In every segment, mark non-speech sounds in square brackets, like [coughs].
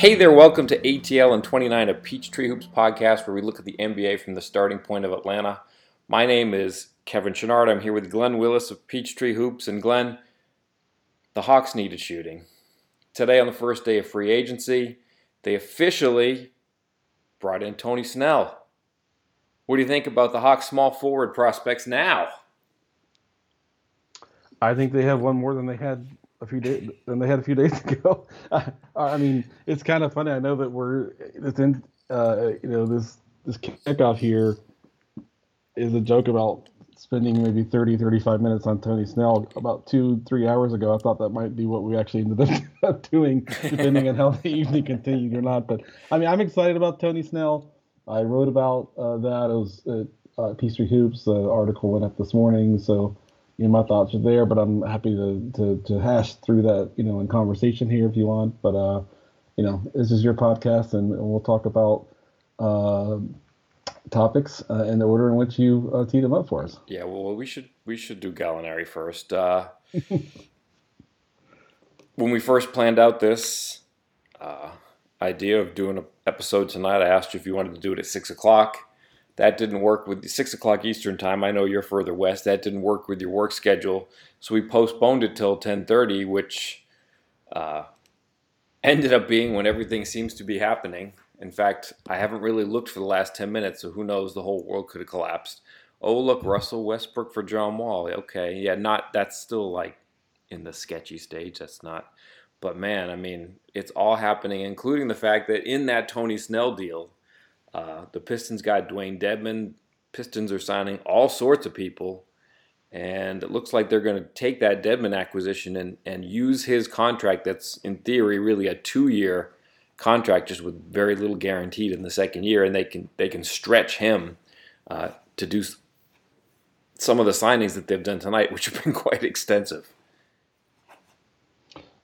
Hey there, welcome to ATL and 29, a Peachtree Hoops podcast where we look at the NBA from the starting point of Atlanta. My name is Kevin Chouinard. I'm here with Glenn Willis of Peachtree Hoops. And Glenn, the Hawks needed shooting. Today, on the first day of free agency, they officially brought in Tony Snell. What do you think about the Hawks' small forward prospects now? I think they have one more than they had a few days than they had a few days [laughs] ago. I mean, it's kind of funny. I know that we're it's in uh, you know this this kickoff here is a joke about spending maybe 30 35 minutes on Tony Snell about 2 3 hours ago. I thought that might be what we actually ended up [laughs] doing depending on how the [laughs] evening continued or not, but I mean, I'm excited about Tony Snell. I wrote about uh, that. It was uh, Peachtree Hoops. The article went up this morning, so you know, my thoughts are there, but I'm happy to, to, to hash through that, you know, in conversation here if you want. But, uh, you know, this is your podcast, and, we'll talk about uh, topics uh, in the order in which you uh, teed them up for us. Yeah, well, we should we should do Gallinari first. Uh, [laughs] when we first planned out this uh, idea of doing an episode tonight, I asked you if you wanted to do it at six o'clock. That didn't work with the six o'clock Eastern time. I know you're further west. That didn't work with your work schedule, so we postponed it till 10:30, which uh, ended up being when everything seems to be happening. In fact, I haven't really looked for the last 10 minutes, so who knows? The whole world could have collapsed. Oh, look, Russell Westbrook for John Wall. Okay, yeah, not that's still like in the sketchy stage. That's not. But man, I mean, it's all happening, including the fact that in that Tony Snell deal, uh, the Pistons got Dewayne Dedmon. Pistons are signing all sorts of people. And it looks like they're going to take that Dedmon acquisition and, and use his contract that's, in theory, really a two year contract, just with very little guaranteed in the second year. And they can, they can stretch him uh, to do some of the signings that they've done tonight, [laughs] which have been quite extensive.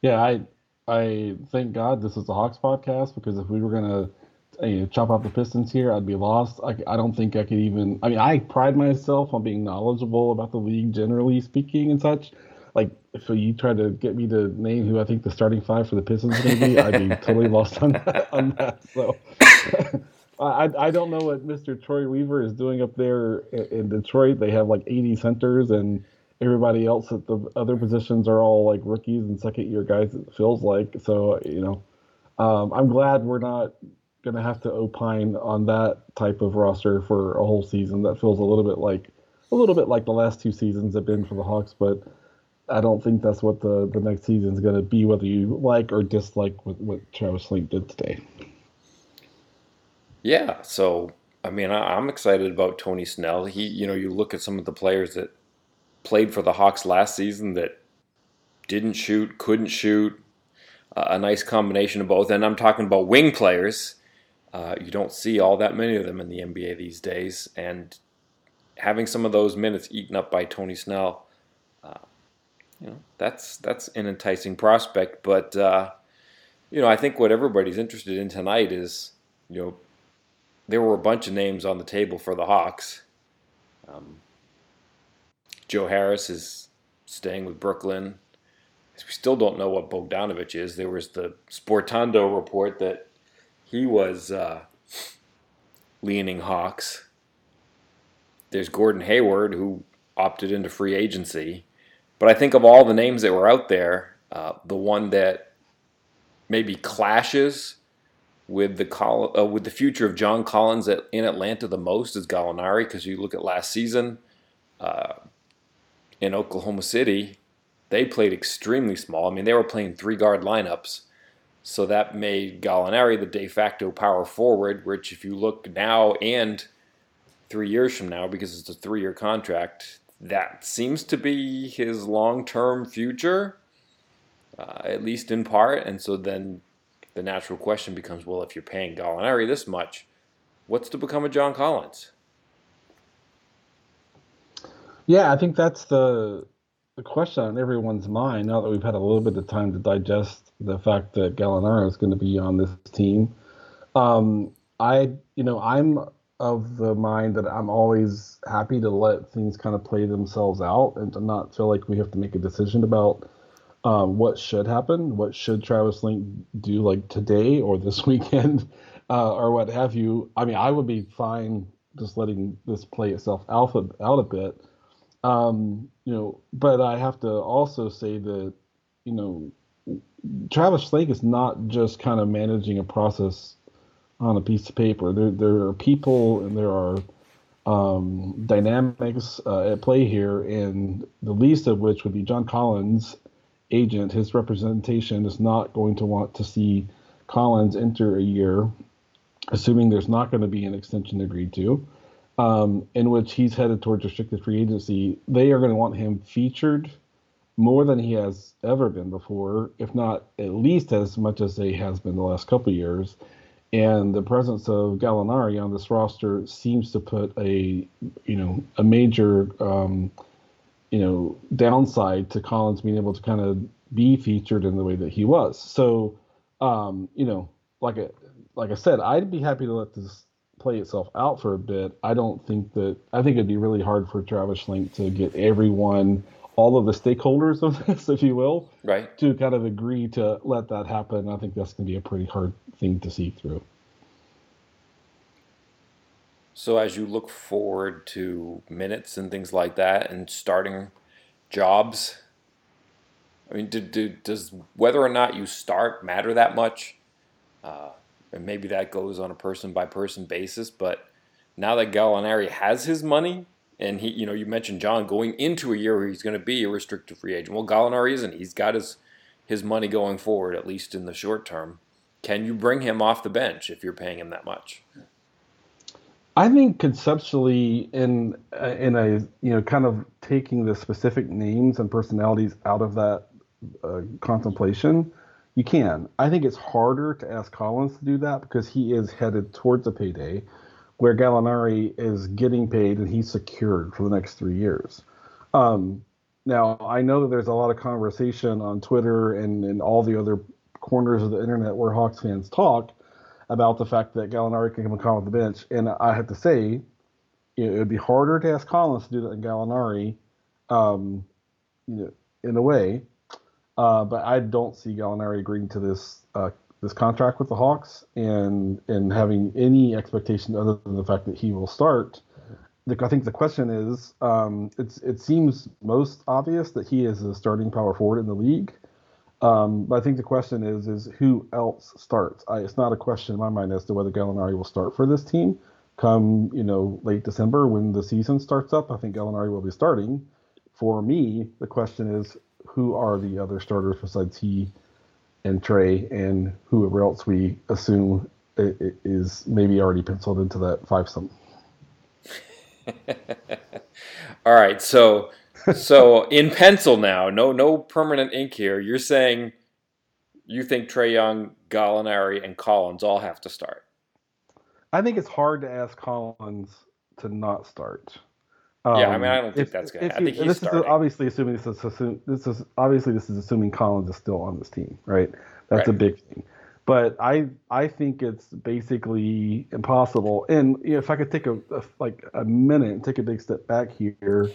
Yeah, I I thank God this is the Hawks podcast because if we were gonna you know, chop off the Pistons here, I'd be lost. I, I don't think I could even. I mean, I pride myself on being knowledgeable about the league, generally speaking, and such. Like, if you try to get me to name who I think the starting five for the Pistons is going to be, I'd be [laughs] totally lost on that. On that. So, [laughs] I I don't know what Mr. Troy Weaver is doing up there in Detroit. They have like 80 centers, and everybody else at the other positions are all like rookies and second year guys. It feels like so. You know, um, I'm glad we're not going to have to opine on that type of roster for a whole season. That feels a little bit like a little bit like the last two seasons have been for the Hawks, but I don't think that's what the, the next season is going to be, whether you like or dislike what, what Travis Schlenk did today. Yeah, so I mean, I, am excited about Tony Snell. He, you know, you look at some of the players that played for the Hawks last season that didn't shoot, couldn't shoot, uh, a nice combination of both. And I'm talking about wing players uh, you don't see all that many of them in the NBA these days, and having some of those minutes eaten up by Tony Snell, uh, you know, that's that's an enticing prospect. But uh, you know, I think what everybody's interested in tonight is, you know, there were a bunch of names on the table for the Hawks. Um, Joe Harris is staying with Brooklyn. We still don't know what Bogdanovic is. There was the Sportando report that he was uh, leaning Hawks. There's Gordon Hayward, who opted into free agency. But I think of all the names that were out there, uh, the one that maybe clashes with the uh, with the future of John Collins at, in Atlanta the most is Gallinari because you look at last season uh, in Oklahoma City, they played extremely small. I mean, they were playing three guard lineups so that made Gallinari the de facto power forward, which, if you look now and three years from now, because it's a three year contract, that seems to be his long term future, uh, at least in part. And so then the natural question becomes well, if you're paying Gallinari this much, what's to become of John Collins? Yeah, I think that's the the question on everyone's mind now that we've had a little bit of time to digest the fact that Gallinari is going to be on this team. Um, I, you know, I'm of the mind that I'm always happy to let things kind of play themselves out and to not feel like we have to make a decision about um, what should happen, what should Travis Schlenk do like today or this [laughs] weekend, uh, or what have you. I mean, I would be fine just letting this play itself out out a bit. Um, you know, but I have to also say that, you know, Travis Schlenk is not just kind of managing a process on a piece of paper. There, there are people and there are um, dynamics uh, at play here, and the least of which would be John Collins' agent. His representation is not going to want to see Collins enter a year, assuming there's not going to be an extension agreed to, um, in which he's headed towards restricted free agency. They are going to want him featured more than he has ever been before, if not at least as much as he has been the last couple years. And the presence of Gallinari on this roster seems to put a, you know, a major, um, you know, downside to Collins being able to kind of be featured in the way that he was. So, um, you know, like a, like I said, I'd be happy to let this play itself out for a bit. I don't think that I think it'd be really hard for Travis Schlenk to get everyone all of the stakeholders of [laughs] this, if you will, right, to kind of agree to let that happen. I think that's going to be a pretty hard thing to see through. So as you look forward to minutes and things like that, and starting jobs, I mean, do, do, does whether or not you start matter that much? Uh, and maybe that goes on a person by person basis. But now that Gallinari has his money, and he, you know, you mentioned John going into a year where he's going to be a restricted free agent. Well, Gallinari isn't. He's got his his money going forward, at least in the short term. Can you bring him off the bench if you're paying him that much? I think conceptually, in in a you know, kind of taking the specific names and personalities out of that uh, contemplation, you can. I think it's harder to ask Collins to do that because he is headed towards a payday where Gallinari is getting paid and he's secured for the next three years. Um, now, I know that there's a lot of conversation on Twitter and, and all the other corners of the internet where Hawks fans talk about the fact that Gallinari can come and come off the bench. And I have to say, it would be harder to ask Collins to do that than Gallinari, um, you know, in a way. Uh, but I don't see Gallinari agreeing to this uh, this contract with the Hawks and and having any expectation other than the fact that he will start. The, I think the question is, um, it's it seems most obvious that he is a starting power forward in the league. Um, but I think the question is, is who else starts? I, it's not a question in my mind as to whether Gallinari will start for this team come you know late December when the season starts up. I think Gallinari will be starting. For me, the question is, who are the other starters besides he and Trae and whoever else we assume is maybe already penciled into that five some. [laughs] All right, so so in pencil now, no no permanent ink here. You're saying you think Trae Young, Gallinari, and Collins all have to start. I think it's hard to ask Collins to not start. Um, yeah, I mean, I don't think if, that's going to. I think he's this starting. is obviously assuming this is this is obviously this is assuming Collins is still on this team, right? That's right. a big thing. But I I think it's basically impossible. And you know, if I could take a, a, like a minute and take a big step back here,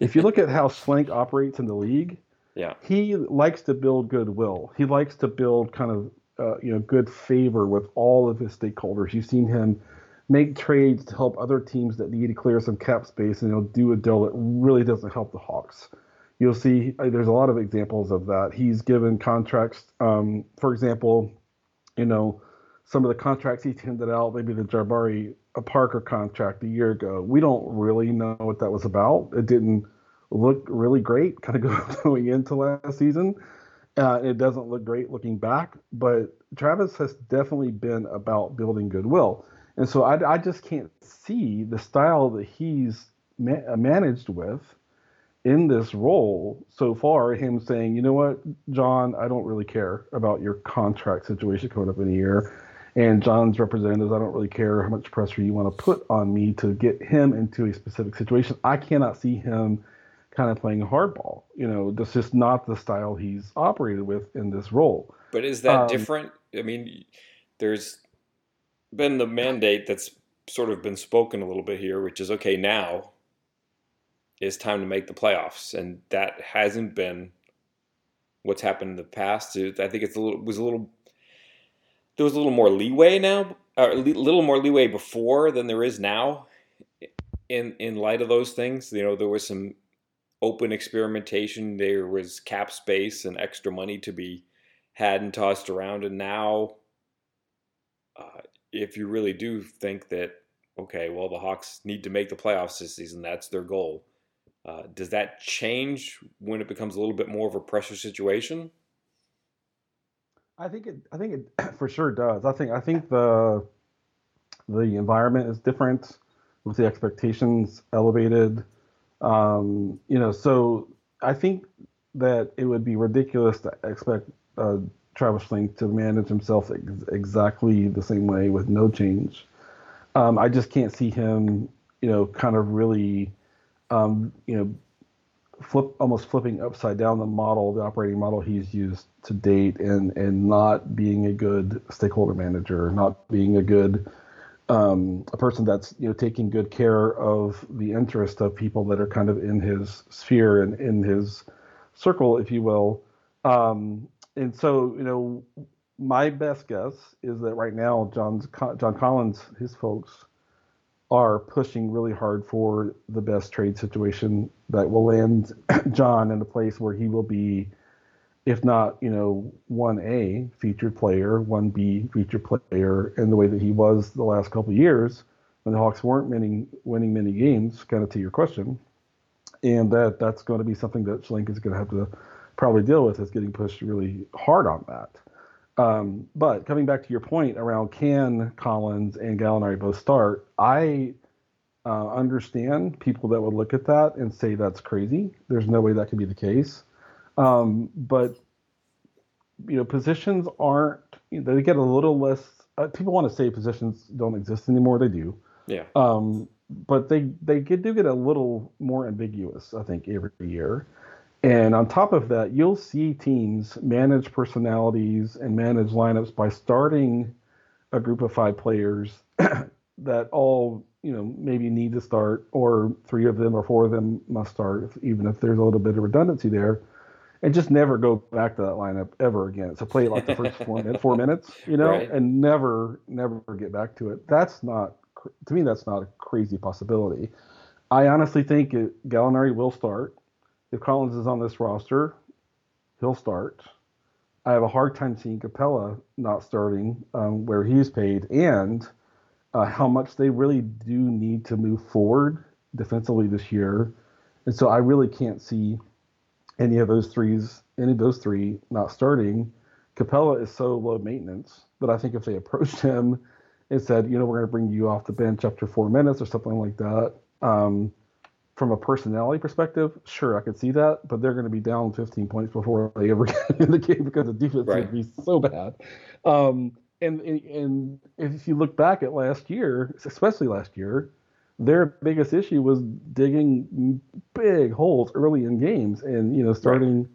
if you look at how Schlenk operates in the league, [laughs] yeah, he likes to build goodwill. He likes to build kind of uh, you know good favor with all of his stakeholders. You've seen him make trades to help other teams that need to clear some cap space, and he'll do a deal that really doesn't help the Hawks. You'll see uh, there's a lot of examples of that. He's given contracts, um, for example, you know, some of the contracts he handed out, maybe the Jabari Parker contract a year ago. We don't really know what that was about. It didn't look really great, [laughs] kind of going into last season. Uh, it doesn't look great looking back, but Travis has definitely been about building goodwill. And so I, I just can't see the style that he's ma- managed with in this role so far. Him saying, you know what, John, I don't really care about your contract situation coming up in a year. And John's representatives, I don't really care how much pressure you want to put on me to get him into a specific situation. I cannot see him kind of playing hardball. You know, that's just not the style he's operated with in this role. But is that um, different? I mean, there's been the mandate that's sort of been spoken a little bit here, which is okay now is time to make the playoffs, and that hasn't been what's happened in the past. I think it's a little was a little there was a little more leeway now, a little more leeway before than there is now. In in light of those things, you know, there was some open experimentation. There was cap space and extra money to be had and tossed around, and now, uh, if you really do think that okay, well, the Hawks need to make the playoffs this season, that's their goal. Uh, does that change when it becomes a little bit more of a pressure situation? I think it. I think it [clears throat] for sure does. I think. I think the the environment is different with the expectations elevated. Um, you know, so I think that it would be ridiculous to expect uh, Travis Schlenk to manage himself ex- exactly the same way with no change. Um, I just can't see him, you know, kind of really, um, you know, flip almost flipping upside down the model, the operating model he's used to date, and and not being a good stakeholder manager, not being a good um, a person that's you know taking good care of the interest of people that are kind of in his sphere and in his circle, if you will. Um, and so you know my best guess is that right now, John's John Collins, his folks, are pushing really hard for the best trade situation that will land [clears throat] John in a place where he will be, if not, you know, one A featured player, one B featured player, in the way that he was the last couple years when the Hawks weren't winning winning many games. Kind of to your question, and that that's going to be something that Schlenk is going to have to probably deal with is getting pushed really hard on that. Um, but coming back to your point around can Collins and Gallinari both start, I uh, understand people that would look at that and say that's crazy. There's no way that could be the case. Um, but you know, positions aren't. You know, they get a little less. Uh, people want to say positions don't exist anymore. They do. Yeah. Um, but they they get, do get a little more ambiguous. I think every year. And on top of that, you'll see teams manage personalities and manage lineups by starting a group of five players [clears throat] that all, you know, maybe need to start, or three of them or four of them must start, even if there's a little bit of redundancy there, and just never go back to that lineup ever again. So play like the [laughs] first four, minutes, four minutes, you know, right. and never, never get back to it. That's not, to me, that's not a crazy possibility. I honestly think Gallinari will start if Collins is on this roster, he'll start. I have a hard time seeing Capela not starting um, where he's paid and uh, how much they really do need to move forward defensively this year. And so I really can't see any of those threes, any of those three not starting. Capela is so low maintenance that I think if they approached him and said, you know, we're going to bring you off the bench after four minutes or something like that, um, from a personality perspective, sure, I could see that, but they're going to be down 15 points before [laughs] they ever get in the game because the defense right. would be so bad. Um, and, and if you look back at last year, especially last year, their biggest issue was digging big holes early in games, and you know, starting right.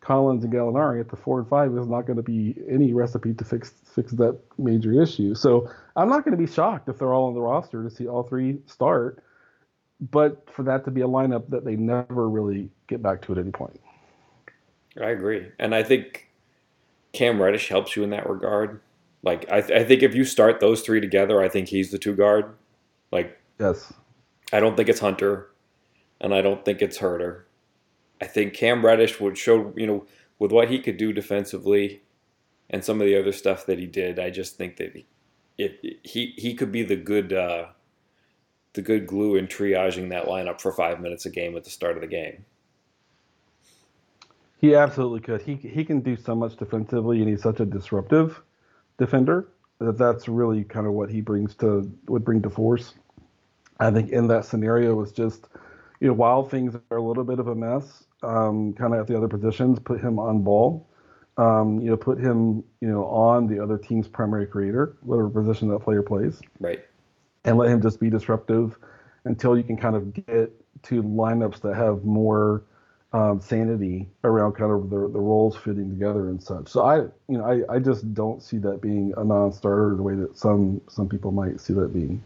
Collins and Gallinari at the four and five is not going to be any recipe to fix fix that major issue. So I'm not going to be shocked if they're all on the roster to see all three start but for that to be a lineup that they never really get back to at any point. I agree, and I think Cam Reddish helps you in that regard. Like I, th- I think if you start those three together, I think he's the two guard. Like yes, I don't think it's Hunter, and I don't think it's Huerter. I think Cam Reddish would show you know with what he could do defensively, and some of the other stuff that he did. I just think that if he he could be the good. Uh, the good glue in triaging that lineup for five minutes a game at the start of the game. He absolutely could. He he can do so much defensively, and he's such a disruptive defender that that's really kind of what he brings to would bring to force. I think in that scenario was just you know while things are a little bit of a mess, um, kind of at the other positions, put him on ball. Um, you know, put him, you know, on the other team's primary creator, whatever position that player plays. Right and let him just be disruptive until you can kind of get to lineups that have more um, sanity around kind of the, the roles fitting together and such. So I, you know, I, I just don't see that being a non-starter the way that some some people might see that being.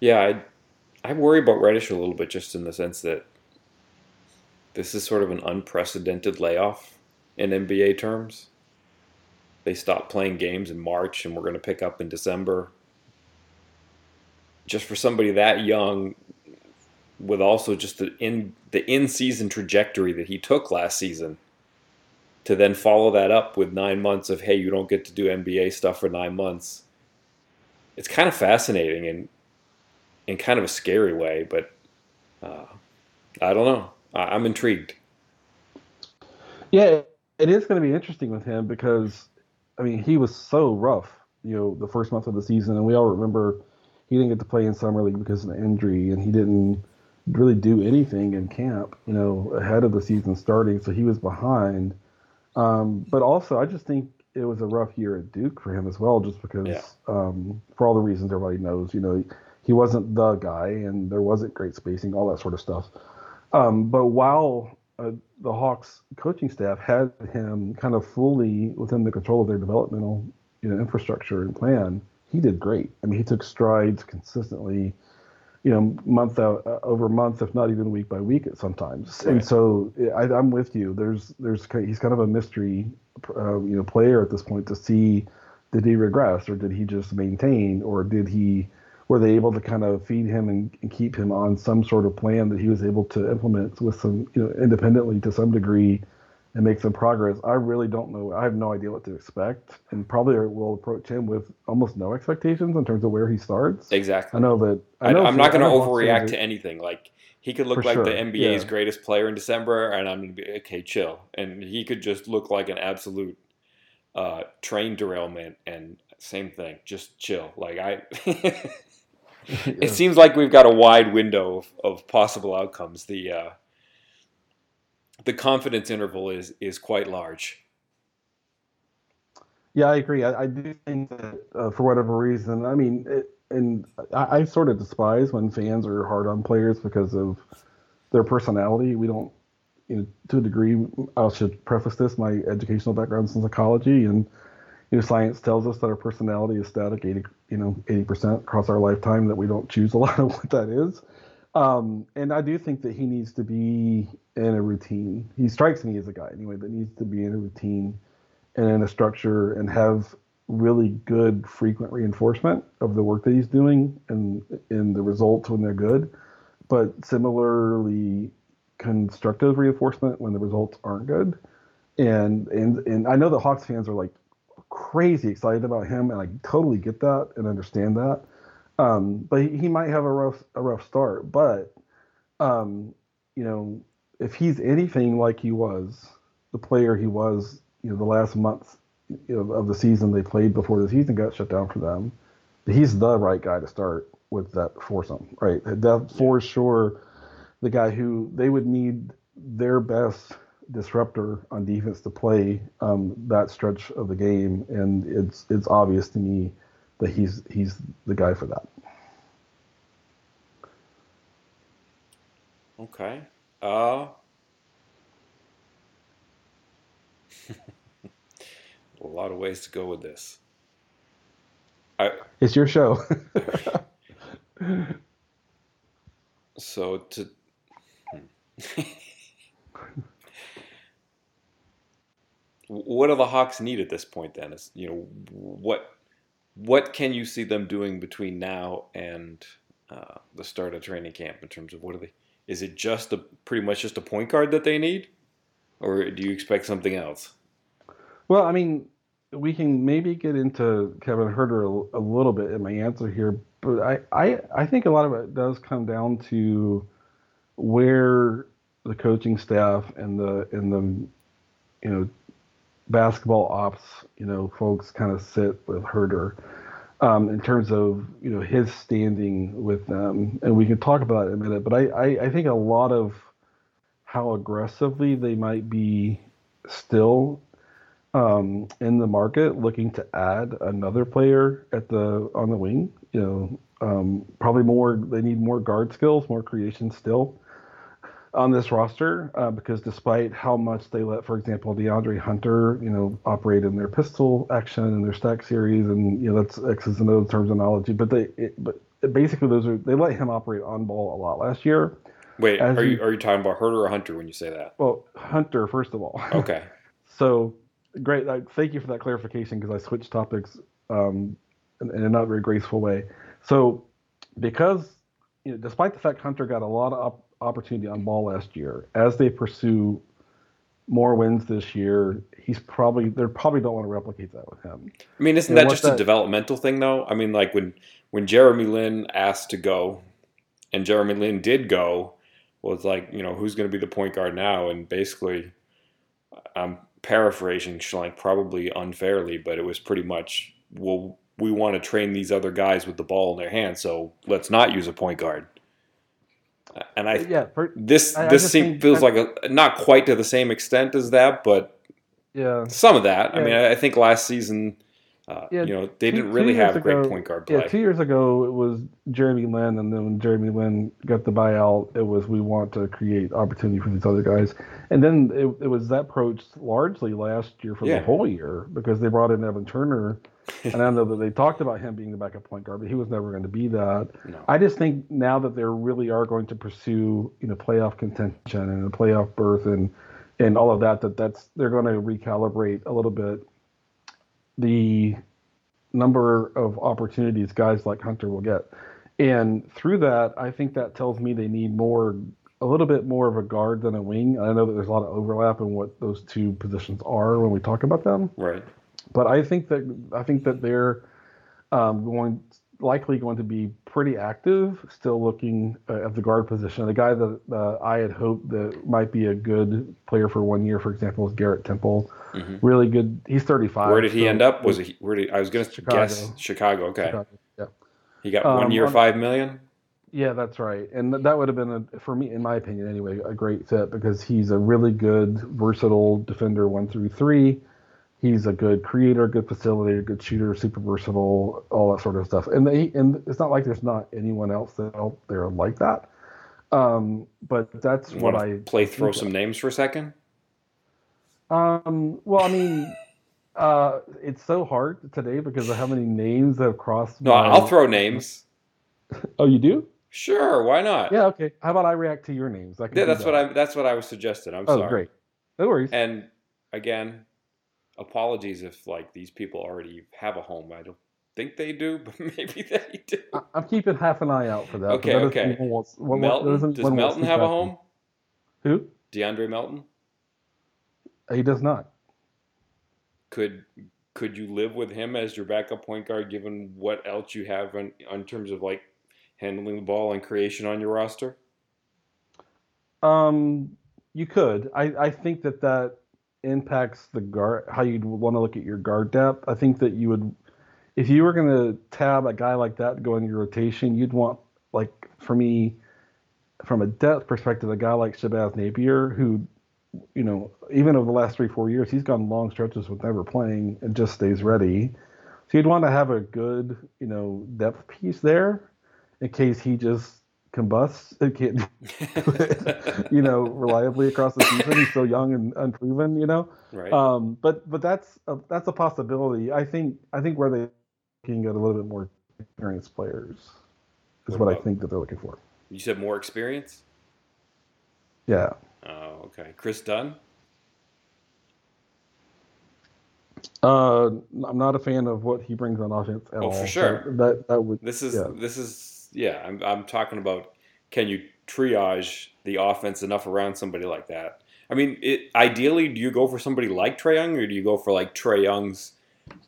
Yeah, I, I worry about Reddish a little bit just in the sense that this is sort of an unprecedented layoff in NBA terms. They stopped playing games in March and we're going to pick up in December. Just for somebody that young, with also just the in the in season trajectory that he took last season, to then follow that up with nine months of hey, you don't get to do NBA stuff for nine months. It's kind of fascinating and in kind of a scary way, but uh, I don't know. I, I'm intrigued. Yeah, it is going to be interesting with him because I mean, he was so rough, you know, the first month of the season, and we all remember he didn't get to play in summer league because of an injury, and he didn't really do anything in camp, you know, ahead of the season starting, so he was behind. Um, but also, I just think it was a rough year at Duke for him as well, just because, yeah. um, for all the reasons everybody knows, you know, he wasn't the guy, and there wasn't great spacing, all that sort of stuff. Um, but while uh, the Hawks coaching staff had him kind of fully within the control of their developmental you know infrastructure and plan, he did great. I mean, he took strides consistently, you know, month out, uh, over month, if not even week by week at sometimes. Right. And so I, am with you. There's there's he's kind of a mystery, uh, you know, player at this point to see did he regress or did he just maintain or did he were they able to kind of feed him and, and, keep him on some sort of plan that he was able to implement with some, you know, independently to some degree and make some progress? I really don't know. I have no idea what to expect, and probably will approach him with almost no expectations in terms of where he starts. Exactly. I know that. I am not going to overreact to anything. Like he could look like sure. the NBA's yeah. greatest player in December, and I'm going to be okay, chill. And he could just look like an absolute uh, train derailment, and same thing, just chill. Like I. [laughs] [laughs] it seems like we've got a wide window of, of possible outcomes. The uh, the confidence interval is is quite large. Yeah, I agree. I, I do think that uh, for whatever reason, I mean, it, and I, I, sort of despise when fans are hard on players because of their personality. We don't, you know, to a degree. I should preface this: my educational background is in psychology, and you know, science tells us that our personality is static, 80, you know, 80% across our lifetime, that we don't choose a [laughs] lot of what that is. Um, and I do think that he needs to be in a routine. He strikes me as a guy, anyway, that needs to be in a routine and in a structure and have really good frequent reinforcement of the work that he's doing and in the results when they're good, but similarly constructive reinforcement when the results aren't good. And and and I know the Hawks fans are like crazy excited about him, and I totally get that and understand that. Um, but he, he, might have a rough a rough start. But um, you know, if he's anything like he was, the player he was, you know, the last month you know, of the season they played before the season got shut down for them, he's the right guy to start with that foursome, right? That for sure, the guy who they would need their best disruptor on defense to play um, that stretch of the game, and it's it's obvious to me that he's he's the guy for that. Okay. Uh, [laughs] a lot of ways to go with this. I, it's your show. [laughs] so to. [laughs] What do the Hawks need at this point? Then you know what what can you see them doing between now and uh, the start of training camp in terms of what are they? Is it just a pretty much just a point guard that they need, or do you expect something else? Well, I mean, we can maybe get into Kevin Huerter a, a little bit in my answer here, but I, I I think a lot of it does come down to where the coaching staff and the and the you know basketball ops, you know, folks kind of sit with Huerter um, in terms of you know his standing with them, and we can talk about it in a minute. But I, I, I think a lot of how aggressively they might be still um, in the market looking to add another player at the on the wing. You know, um, probably more. They need more guard skills, more creation still on this roster uh, because despite how much they let, for example, DeAndre Hunter, you know, operate in their pistol action and their stack series, and you know that's X's and O's terminology, but they, it, but basically those are they let him operate on ball a lot last year. Wait, As are you you- are you talking about Huerter or Hunter when you say that? Well, Hunter, first of all. Okay. [laughs] So great. I, thank you for that clarification because I switched topics um, in, in a not very graceful way. So because you know, despite the fact Hunter got a lot of op- opportunity on ball last year, as they pursue more wins this year, he's probably they probably don't want to replicate that with him. I mean, isn't Yeah, that just a developmental thing, though? I mean, like when when Jeremy Lin asked to go, and Jeremy Lin did go, well, it's like you know who's going to be the point guard now, and basically, I'm paraphrasing Schlenk probably unfairly, but it was pretty much well, we want to train these other guys with the ball in their hands, so let's not use a point guard. And I yeah, for, this I- I this just seem, think feels that- like a not quite to the same extent as that, but yeah. some of that. I mean, I I think last season, uh, Yeah, you know, they two- didn't really have great point guard play. Yeah, two years ago it was Jeremy Lin, and then when Jeremy Lin got the buyout, it was we want to create opportunity for these other guys, and then it, it was that approach largely last year for Yeah. the whole year because they brought in Evan Turner, [laughs] and I know that they talked about him being the backup point guard, but he was never going to be that. no. I just think now that they really are going to pursue you know playoff contention and a playoff berth and and all of that that that's they're going to recalibrate a little bit the number of opportunities guys like Hunter will get. And through that, I think that tells me they need more, a little bit more of a guard than a wing. I know that there's a lot of overlap in what those two positions are when we talk about them, right. But I think that I think that they're um, going likely going to be pretty active, still looking uh, at the guard position. The guy that uh, I had hoped that might be a good player for one year, for example, is Garrett Temple. Mhm. Really good. He's 35. Where did he so- end up? Was it where did I was going to guess Chicago? Okay, Chicago, Yeah. he got one Um, year, on- five million. Yeah, that's right. And that would have been, a, for me, in my opinion anyway, a great fit because he's a really good, versatile defender one through three. He's a good creator, good facilitator, good shooter, super versatile, all that sort of stuff. And they, and it's not like there's not anyone else out there like that. Um, but that's Want what I play throw some names for a second? Um, well, I mean, uh, it's so hard today because of how many names have crossed. No, my- I'll throw names. [laughs] Oh, you do? Sure, why not? Yeah. Okay. How about I react to your names? Yeah, that's what. I that's what I was suggesting. I'm Oh, sorry. great. No worries. And again, apologies if like these people already have a home. I don't think they do, [laughs] but maybe they do. I'm keeping half an eye out for that. Okay, okay. wants- one- Melton does Melton to have a home? Who? De'Anthony Melton He does not. could could you live with him as your backup point guard given what else you have in, in terms of like handling the ball and creation on your roster? Um, you could. I, I think that that impacts the guard, how you'd want to look at your guard depth. I think that you would, if you were going to tab a guy like that to go in your rotation, you'd want, like, for me, from a depth perspective, a guy like Shabazz Napier, who, you know, even over the last three, four years, he's gone long stretches with never playing and just stays ready. So you'd want to have a good, you know, depth piece there in case he just combusts and can't [laughs] [laughs] you know, reliably across the season. He's so young and unproven, you know. right. Um, but but that's a, that's a possibility. I think I think where they can get a little bit more experienced players is What what I think that they're looking for. you said more experience? Yeah. Oh, okay. Kris Dunn? Uh, I'm not a fan of what he brings on offense at Oh, all. for So sure. That that would This is Yeah. this is yeah. I'm I'm talking about can you triage the offense enough around somebody like that? I mean, it, ideally, do you go for somebody like Trae Young, or do you go for like Trae Young's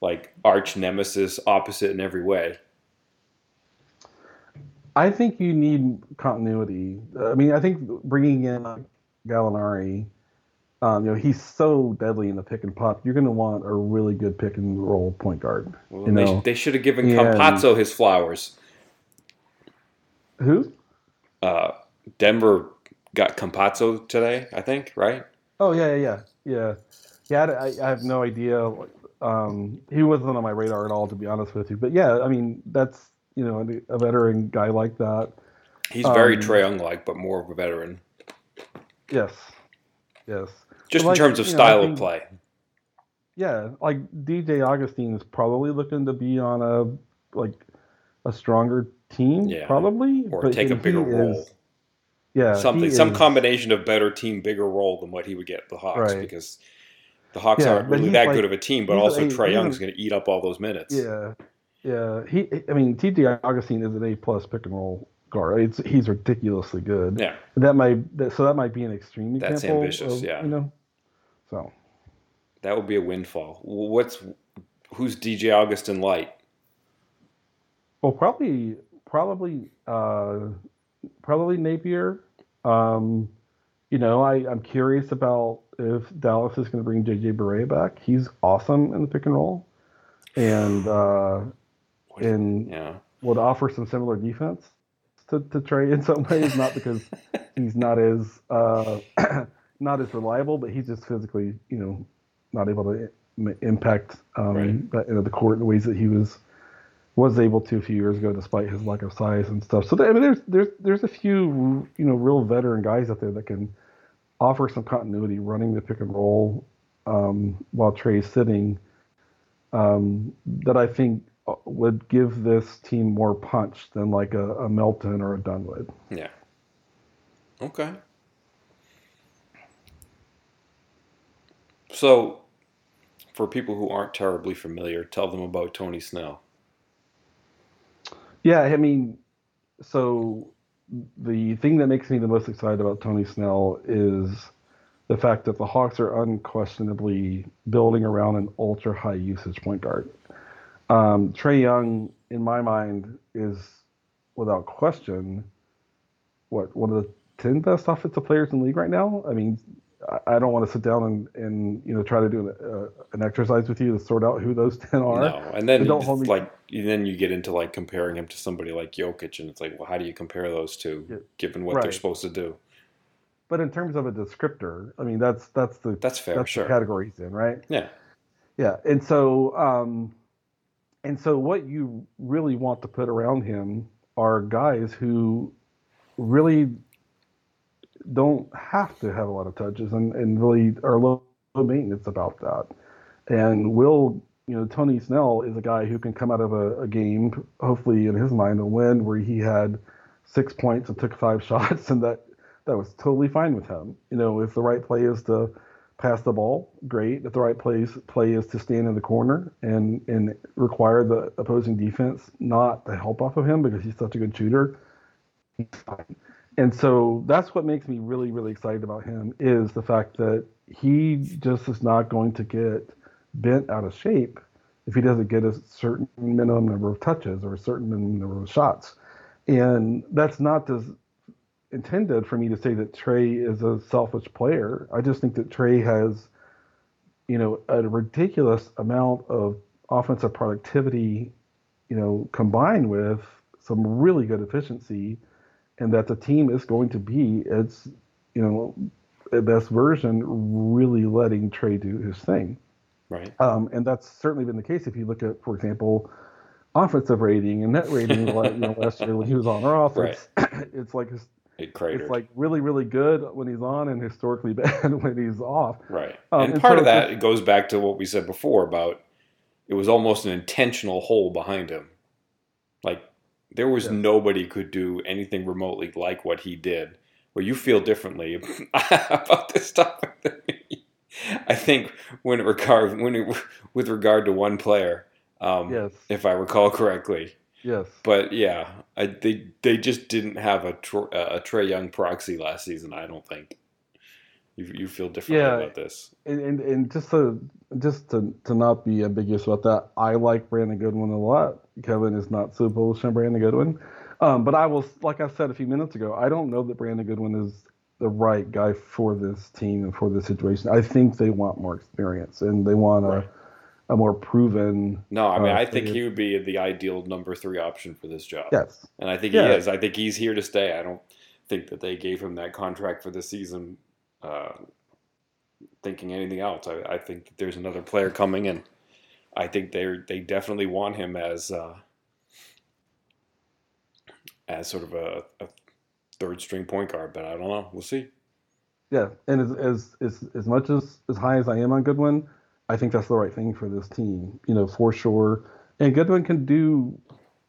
like arch nemesis, opposite in every way? I think you need continuity. I mean, I think bringing in Gallinari, um, you know, he's so deadly in the pick and pop. You're going to want a really good pick and roll point guard. Well, You they, know, they should have given and- Campazzo his flowers. Who? Uh, Denver got Campazzo today, I think, right? Oh yeah, yeah, yeah, yeah. I, I have no idea. Um, he wasn't on my radar at all, to be honest with you. But yeah, I mean, that's you know a veteran guy like that. He's very Um, Trae Young like, but more of a veteran, Yes, yes. just like, in terms of you know, style of play. Yeah, like DJ Augustin is probably looking to be on a like a stronger team, Yeah. probably, Or but take a bigger is- role. Yeah, something, some is- combination of better team, bigger role than what he would get the Hawks Right. because the Hawks Yeah, aren't really that like- good of a team, but also a- Trae Young's going to eat up all those minutes. Yeah, yeah. He, I mean, D.J. Augustin is an A plus pick and roll guard. It's, he's ridiculously good. Yeah. That might that, so that might be an extreme That's example. ambitious, of, yeah. You know, so That would be a windfall. What's who's DJ Augustin light? Well, probably probably uh, probably Napier. Um, you know, I I'm curious about if Dallas is going to bring J.J. Barea back. He's awesome in the pick and roll, and uh, and Yeah, would offer some similar defense to, to Trae in some ways, not because [laughs] he's not as uh, [clears throat] not as reliable, but he's just physically, you know, not able to im- impact um, Right. you know, the court in the ways that he was was able to a few years ago, despite his lack of size and stuff. So I mean, there's there's there's a few you know real veteran guys out there that can offer some continuity running the pick and roll um, while Trae's sitting. Um, that I think uh, would give this team more punch than like a, a Melton or a Dunwood. yeah. Okay. So, for people who aren't terribly familiar, tell them about Tony Snell. Yeah, I mean, so the thing that makes me the most excited about Tony Snell is the fact that the Hawks are unquestionably building around an ultra high usage point guard. Um, Trae Young, in my mind, is without question what one of the ten best offensive players in the league right now. I mean, I- don't want to sit down and, and you know try to do an, uh, an exercise with you to sort out who those [laughs] ten are. No, and then don't you hold me- like then you get into like comparing him to somebody like Jokic, and it's like, well, how do you compare those two, Yeah. given what they're supposed to do? But in terms of a descriptor, I mean that's that's the That's fair, that's sure. the category he's in, right? Yeah, Yeah, and so um, and so what you really want to put around him are guys who really don't have to have a lot of touches and, and really are low, low maintenance about that. And will you know Tony Snell is a guy who can come out of a, a game, hopefully in his mind, a win where he had six points and took five [laughs] shots, and that that was totally fine with him. You know, if the right play is to pass the ball, great. If the right plays play is to stand in the corner and and require the opposing defense not to help off of him because he's such a good shooter, he's fine. And so that's what makes me really really excited about him is the fact that he just is not going to get bent out of shape if he doesn't get a certain minimum number of touches or a certain minimum number of shots. And that's not as intended for me to say that Trae is a selfish player. I just think that Trae has, you know, a ridiculous amount of offensive productivity, you know, combined with some really good efficiency, and that the team is going to be its, you know, best version, really letting Trae do his thing. right. Um, and that's certainly been the case if you look at, for example, offensive rating and net rating. [laughs] you know, last year when he was on or off, it's, it's like his, It cratered. it's like really really good when he's on and historically [laughs] bad when he's off. right. um, and and part so of that it goes back to what we said before about it was almost an intentional hole behind him. There was Yeah. nobody could do anything remotely like what he did. Well, you feel differently [laughs] about this topic than me. I think when it regard when it, with regard to one player, um, Yes, if I recall correctly. yes, But yeah, I, they they just didn't have a Tr- a Trae Young proxy last season. I don't think. You, you feel differently Yeah. about this. and, and and just to just to to not be ambiguous about that, I like Brandon Goodwin a lot. Kevin is not so bullish on Brandon Goodwin, um, but I will, like I said a few minutes ago, I don't know that Brandon Goodwin is the right guy for this team and for this situation. I think they want more experience and they want a Right. a more proven. No, I mean Uh, I think he would be the ideal number three option for this job. Yes, And I think Yeah. he is. I think he's here to stay. I don't think that they gave him that contract for the season uh, thinking anything else. I, I think there's another player coming in. I think they they definitely want him as uh, as sort of a, a third string point guard, but I don't know. We'll see. Yeah, and as as as, as much as as high as I am on Goodwin, I think that's the right thing for this team. You know, for sure. And Goodwin can do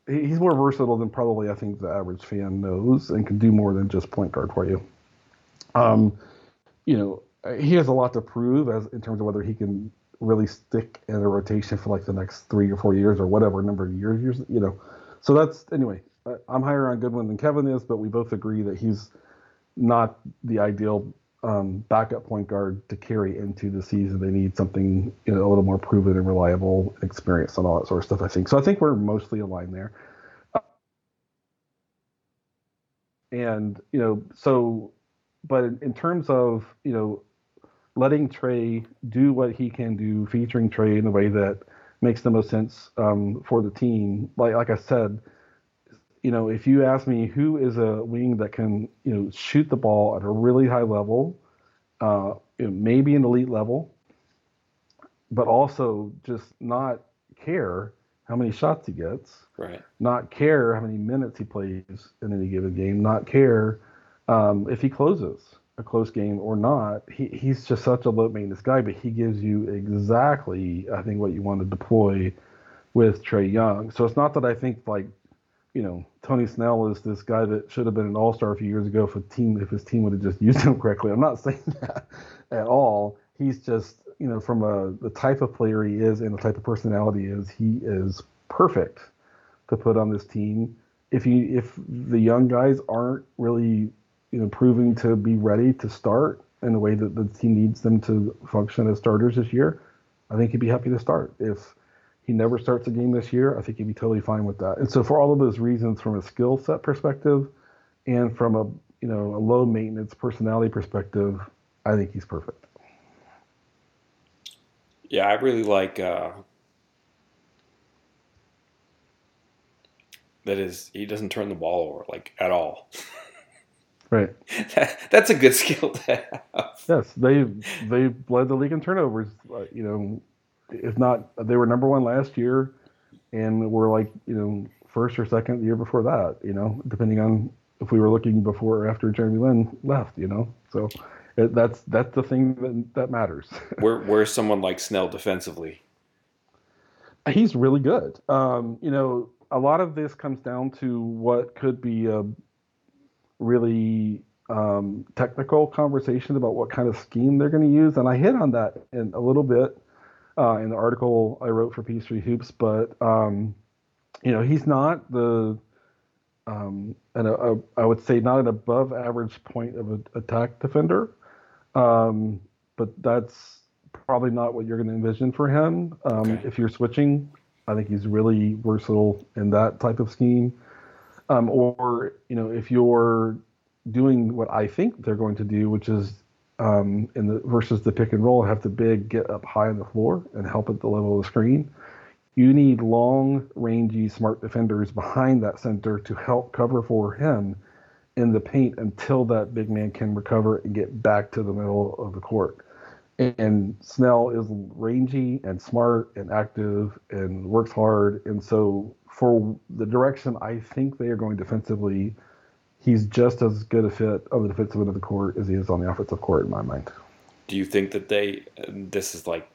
he's more versatile than probably I think the average fan knows, and can do more than just point guard for you. Um, you know, he has a lot to prove as in terms of whether he can really stick in a rotation for like the next three or four years or whatever number of years. you know, so that's anyway. I'm higher on Goodwin than Kevin is, but we both agree that he's not the ideal um, backup point guard to carry into the season. They need something you know, a little more proven and reliable, experience, and all that sort of stuff. I think so. I think we're mostly aligned there. and you know, so, but in, in terms of you know, letting Trae do what he can do, featuring Trae in a way that makes the most sense um, for the team. Like like I said, you know, if you ask me who is a wing that can, you know, shoot the ball at a really high level, uh, maybe an elite level, but also just not care how many shots he gets, right? Not care how many minutes he plays in any given game, not care um, if he closes a close game or not. He, he's just such a low maintenance guy, but he gives you exactly, I think, what you want to deploy with Trae Young. So it's not that I think like you know, Tony Snell is this guy that should have been an All Star a few years ago if a team if his team would have just [laughs] used him correctly. I'm not saying [laughs] that at all. He's just you know from a the type of player he is and the type of personality he is, he is perfect to put on this team. If you if the young guys aren't really you know proving to be ready to start in the way that the team needs them to function as starters this year, I think he'd be happy to start. If he never starts a game this year, I think he'd be totally fine with that. And so for all of those reasons, from a skill set perspective, and from a you know a low maintenance personality perspective, I think he's perfect. Yeah, I really like uh, that. Is he doesn't turn the ball over like at all. [laughs] Right. [laughs] That's a good skill to have. Yes, they they led the league in turnovers. Uh, you know, if not, they were number one last year, and were like you know first or second the year before that. You know, depending on if we were looking before or after Jeremy Lin left. You know, so it, that's that's the thing that that matters. [laughs] where where's someone like Snell defensively? He's really good. Um, you know, a lot of this comes down to what could be a really um, technical conversation about what kind of scheme they're going to use, and I hit on that in a little bit uh, in the article I wrote for P3 Hoops, but um, you know he's not the um, and a, a, I would say not an above average point of a, attack defender, um, but that's probably not what you're going to envision for him. Um, okay. If you're switching, I think he's really versatile in that type of scheme. Um, or you know, if you're doing what I think they're going to do, which is um, in the versus the pick and roll, have the big get up high on the floor and help at the level of the screen. You need long, rangy, smart defenders behind that center to help cover for him in the paint until that big man can recover and get back to the middle of the court. And Snell is rangy and smart and active and works hard. And so, for the direction I think they are going defensively, he's just as good a fit on the defensive end of the court as he is on the offensive court in my mind. Do you think that they? This is like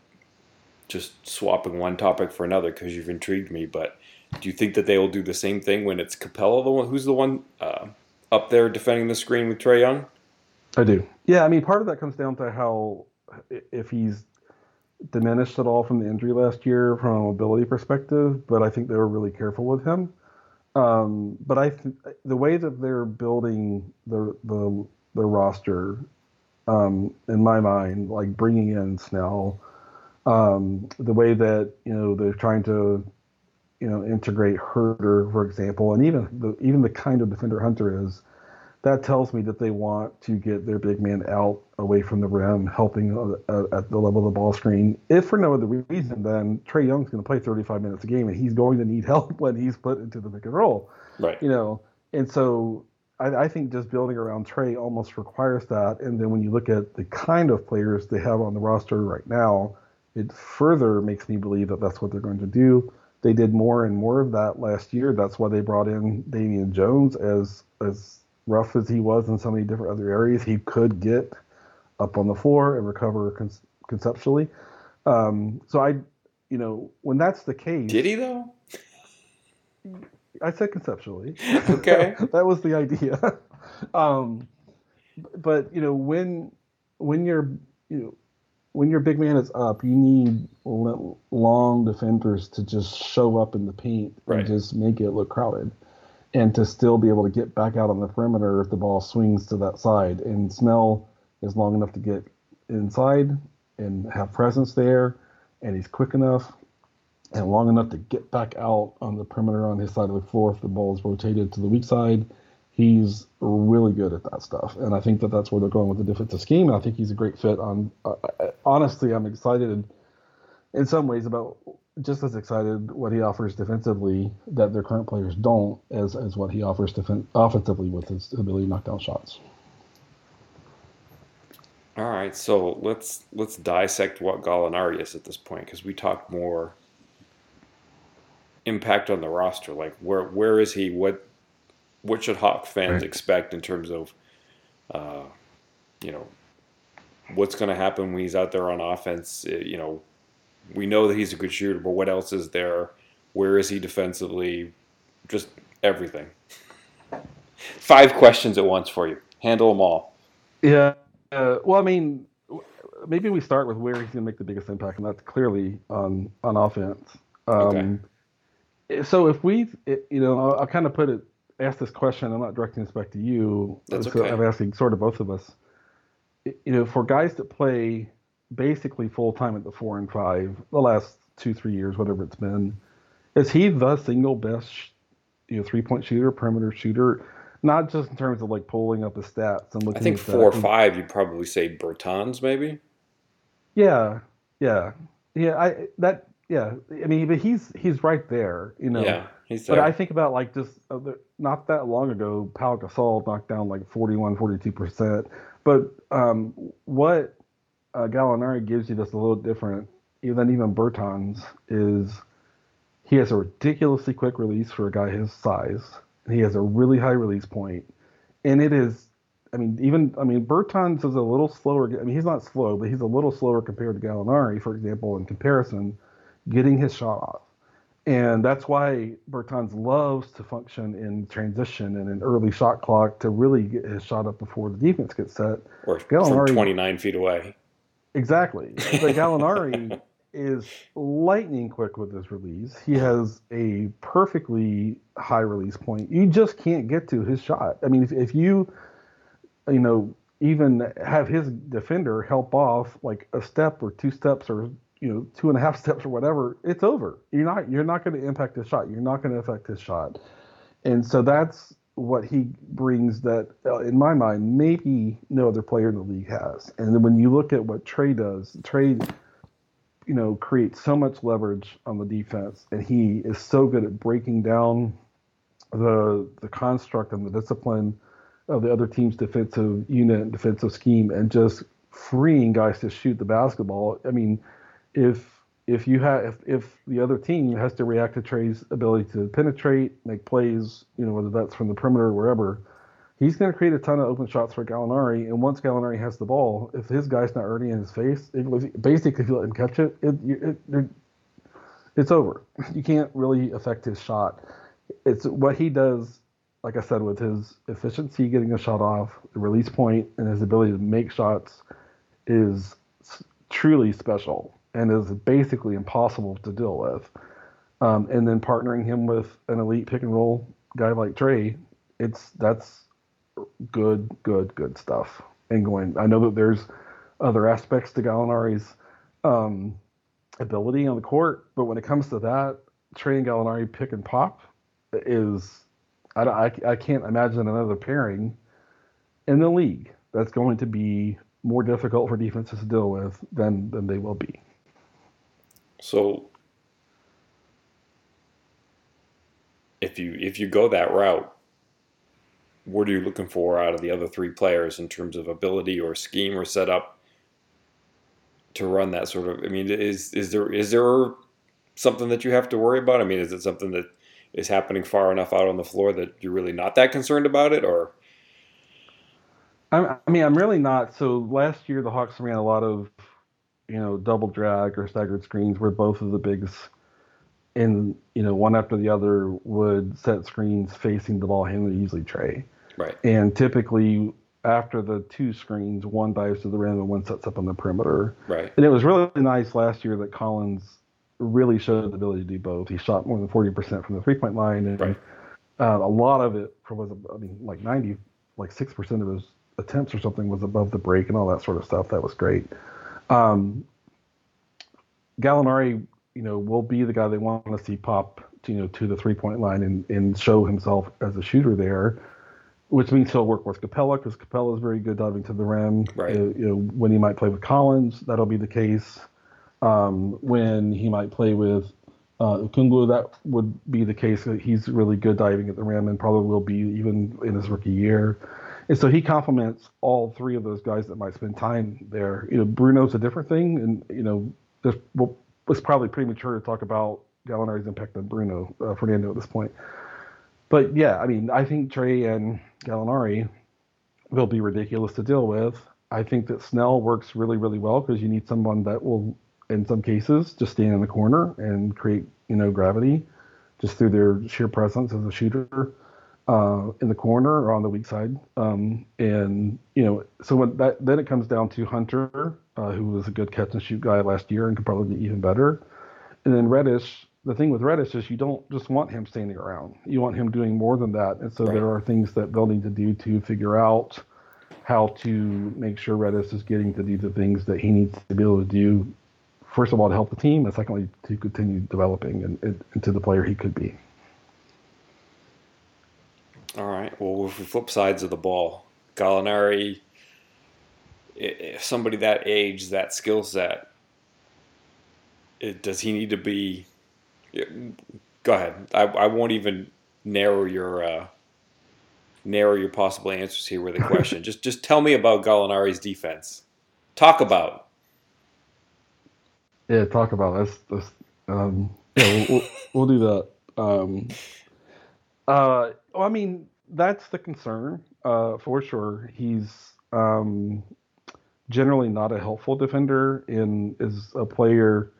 just swapping one topic for another because you've intrigued me. But do you think that they will do the same thing when it's Capela, the one who's the one uh, up there defending the screen with Trae Young? I do. Yeah, I mean, part of that comes down to how if he's diminished at all from the injury last year from a mobility perspective, but I think they were really careful with him. Um, but I th- the way that they're building the the the roster, um, in my mind, like bringing in Snell, um, the way that you know they're trying to, you know, integrate Huerter, for example, and even the even the kind of defender Hunter is, that tells me that they want to get their big man out away from the rim, helping uh, at the level of the ball screen. If for no other reason, then Trae Young's going to play 35 minutes a game, and he's going to need [laughs] help when he's put into the pick and roll. Right. You know, and so I, I think just building around Trae almost requires that. And then when you look at the kind of players they have on the roster right now, it further makes me believe that that's what they're going to do. They did more and more of that last year. That's why they brought in Damian Jones as as rough as he was in so many different other areas, he could get up on the floor and recover con- conceptually. Um, so I, you know, when that's the case, did he though? I said conceptually. [laughs] Okay. [laughs] that was the idea. [laughs] um, but you know when when you're you know when your big man is up, you need long defenders to just show up in the paint right. and just make it look crowded, and to still be able to get back out on the perimeter if the ball swings to that side. And Snell is long enough to get inside and have presence there, and he's quick enough and long enough to get back out on the perimeter on his side of the floor if the ball is rotated to the weak side. He's really good at that stuff, and I think that that's where they're going with the defensive scheme. And I think he's a great fit. On uh, honestly, I'm excited in some ways about just as excited what he offers defensively that their current players don't as as what he offers defen- offensively with his ability to knock down shots. All right, so let's let's dissect what Gallinari is at this point because we talked more impact on the roster? Like where where is he? What what should Hawk fans right. expect in terms of uh, you know what's going to happen when he's out there on offense? Uh, you know, we know that he's a good shooter, but what else is there? Where is he defensively? Just everything. [laughs] Five questions at once for you. Handle them all. Yeah. Uh, well, I mean, maybe we start with where he's going to make the biggest impact, and that's clearly on on offense. Um, okay so if we, you know, I'll, I'll, kind of put it, ask this question. I'm not directing this back to you. That's okay. I'm asking sort of both of us. You know, for guys that play basically full time at the four and five, the last two three years, whatever it's been, is he the single best, you know, three point shooter, perimeter shooter? Not just in terms of like pulling up the stats and looking. I think four or five, you'd probably say Bertans, maybe. Yeah, yeah, yeah. I that yeah, I mean, but he's he's right there, you know. Yeah, he's there. But I think about like just uh, not that long ago, Pau Gasol knocked down like 41, 42 percent. But um, what uh, Gallinari gives you that's a little different than even Bertans is he has a ridiculously quick release for a guy his size. He has a really high release point, and it is. I mean, even I mean, Bertans is a little slower. I mean, he's not slow, but he's a little slower compared to Gallinari, for example, in comparison getting his shot off. And that's why Bertans loves to function in transition and an early shot clock to really get his shot up before the defense gets set. Or Gallinari, from 29 feet away. Exactly. But Gallinari [laughs] is lightning quick with his release. He has a perfectly high release point. You just can't get to his shot. I mean, if, if you, you know, even have his defender help off like a step or two steps or you know two and a half [laughs] steps or whatever, it's over. You're not you're not going to impact his shot. You're not going to affect his shot, and so that's what he brings that uh, in my mind maybe no other player in the league has. And then when you look at what Trae does, Trae you know creates so much leverage on the defense, and he is so good at breaking down the the construct and the discipline of the other team's defensive unit and defensive scheme and just freeing guys to shoot the basketball. I mean, if if you have if, if the other team has to react to Trae's ability to penetrate, make plays, you know, whether that's from the perimeter or wherever, he's going to create a ton of open shots for Gallinari. And once Gallinari has the ball, if his guy's not already in his face, it, basically if you let him catch it, it, it, it, it's over. [laughs] You can't really affect his shot. It's what he does. Like I said, with his efficiency, getting a shot off, the release point, and his ability to make shots is truly special and is basically impossible to deal with. Um, and then partnering him with an elite pick and roll guy like Trae, it's that's good, good, good stuff. And going, I know that there's other aspects to Gallinari's um, ability on the court, but when it comes to that, Trae and Gallinari pick and pop is I, I, I can't imagine another pairing in the league that's going to be more difficult for defenses to deal with than than they will be. So if you if you go that route, what are you looking for out of the other three players in terms of ability or scheme or setup to run that sort of? I mean, is is there is there something that you have to worry about? I mean, is it something that is happening far enough out on the floor that you're really not that concerned about it, or? I mean, I'm really not. So last year, the Hawks ran a lot of you know, double drag or staggered screens where both of the bigs and you know one after the other would set screens facing the ball handler, usually Trae. Right. And typically after the two screens, one dives to the rim and one sets up on the perimeter. Right. And it was really nice last year that Collins really showed the ability to do both. He shot more than 40% from the three point line, and Right. uh, a lot of it was, I mean, like 90, like 6% of his attempts or something was above the break and all that sort of stuff. That was great. Um, Gallinari, you know, will be the guy they want to see pop, you know, to the three point line and, and show himself as a shooter there, which means he'll work with Capela because Capela is very good diving to the rim. Right. You know, when he might play with Collins, that'll be the case. Um, when he might play with uh, Okongwu, that would be the case. He's really good diving at the rim and probably will be even in his rookie year. And so he complements all three of those guys that might spend time there. You know, Bruno's a different thing, and you know, well, it's probably premature to talk about Gallinari's impact on Bruno uh, Fernando at this point. But yeah, I mean, I think Trae and Gallinari will be ridiculous to deal with. I think that Snell works really, really well because you need someone that will, in some cases, just stand in the corner and create, you know, gravity just through their sheer presence as a shooter uh, in the corner or on the weak side. Um, and you know, so when that then it comes down to Hunter, uh, who was a good catch and shoot guy last year and could probably be even better. And then Reddish. The thing with Reddish is you don't just want him standing around. You want him doing more than that. And so Right. there are things that they'll need to do to figure out how to make sure Reddish is getting to do the things that he needs to be able to do. First of all, to help the team, and secondly, to continue developing and, and into the player he could be. All right. Well, with the flip sides of the ball, Gallinari, if somebody that age, that skill set, does he need to be? Go ahead. I, I won't even narrow your uh, narrow your possible answers here with a question. [laughs] just just tell me about Gallinari's defense. Talk about. Yeah, talk about this. this um, yeah, we'll, we'll, we'll do that. Um, uh, well, I mean, that's the concern uh, for sure. He's um, generally not a helpful defender and is a player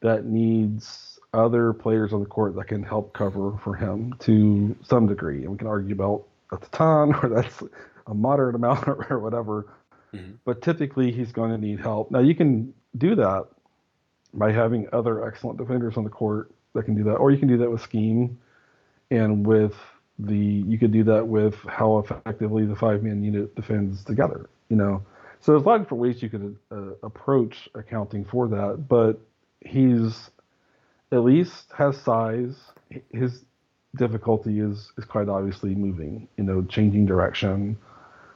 that needs other players on the court that can help cover for him to some degree. And we can argue about that's a ton [laughs] or that's a moderate amount [laughs] or, whatever. Mhm. But typically, he's going to need help. Now, you can do that by having other excellent defenders on the court that can do that, or you can do that with scheme and with the you could do that with how effectively the five man unit defends together. You know, so there's a lot of different ways you could uh, approach accounting for that, but he's at least has size. His difficulty is is quite obviously moving. You know, changing direction.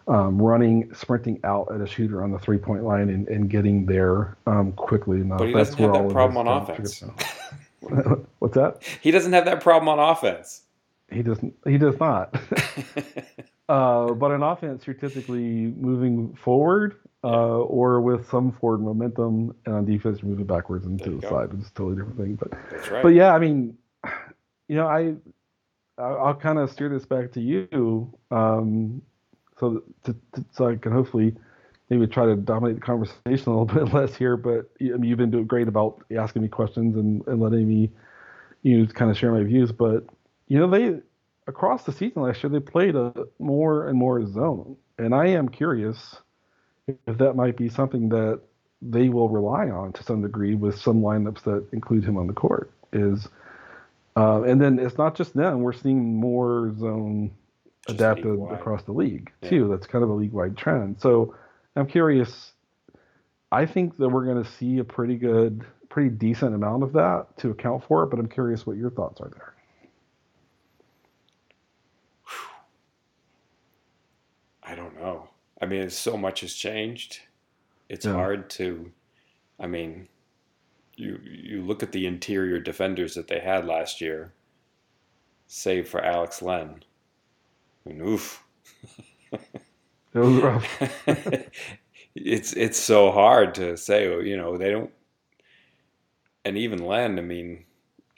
Um, running, sprinting out at a shooter on the three point line and, and getting there um, quickly enough. But he That's doesn't have where that problem on offense. [laughs] What's that? He doesn't have that problem on offense. He doesn't. He does not. [laughs] uh, but in offense, you're typically moving forward uh, or with some forward momentum, and on defense, you're moving backwards and There to the go. side, which is a totally different thing. But That's right. but yeah, I mean, [sighs] you know, I I'll, I'll kind of steer this back to you, um, so to, to, so I can hopefully maybe try to dominate the conversation a little [laughs] bit less here. But I mean, you've been doing great about asking me questions and, and letting me, you know, kind of share my views. But you know, they across the season last year they played a more and more zone, and I am curious if that might be something that they will rely on to some degree with some lineups that include him on the court. Is uh, and then it's not just them; we're seeing more zone Just adapted across the league Yeah. too. That's kind of a league-wide trend. So I'm curious. I think that we're going to see a pretty good, pretty decent amount of that to account for it. But I'm curious what your thoughts are there. I don't know. I mean, so much has changed. It's Yeah. hard to. I mean, you you look at the interior defenders that they had last year, save for Alex Len. I mean, oof. [laughs] It was rough. [laughs] it's it's so hard to say. You know, they don't. And even Len, I mean,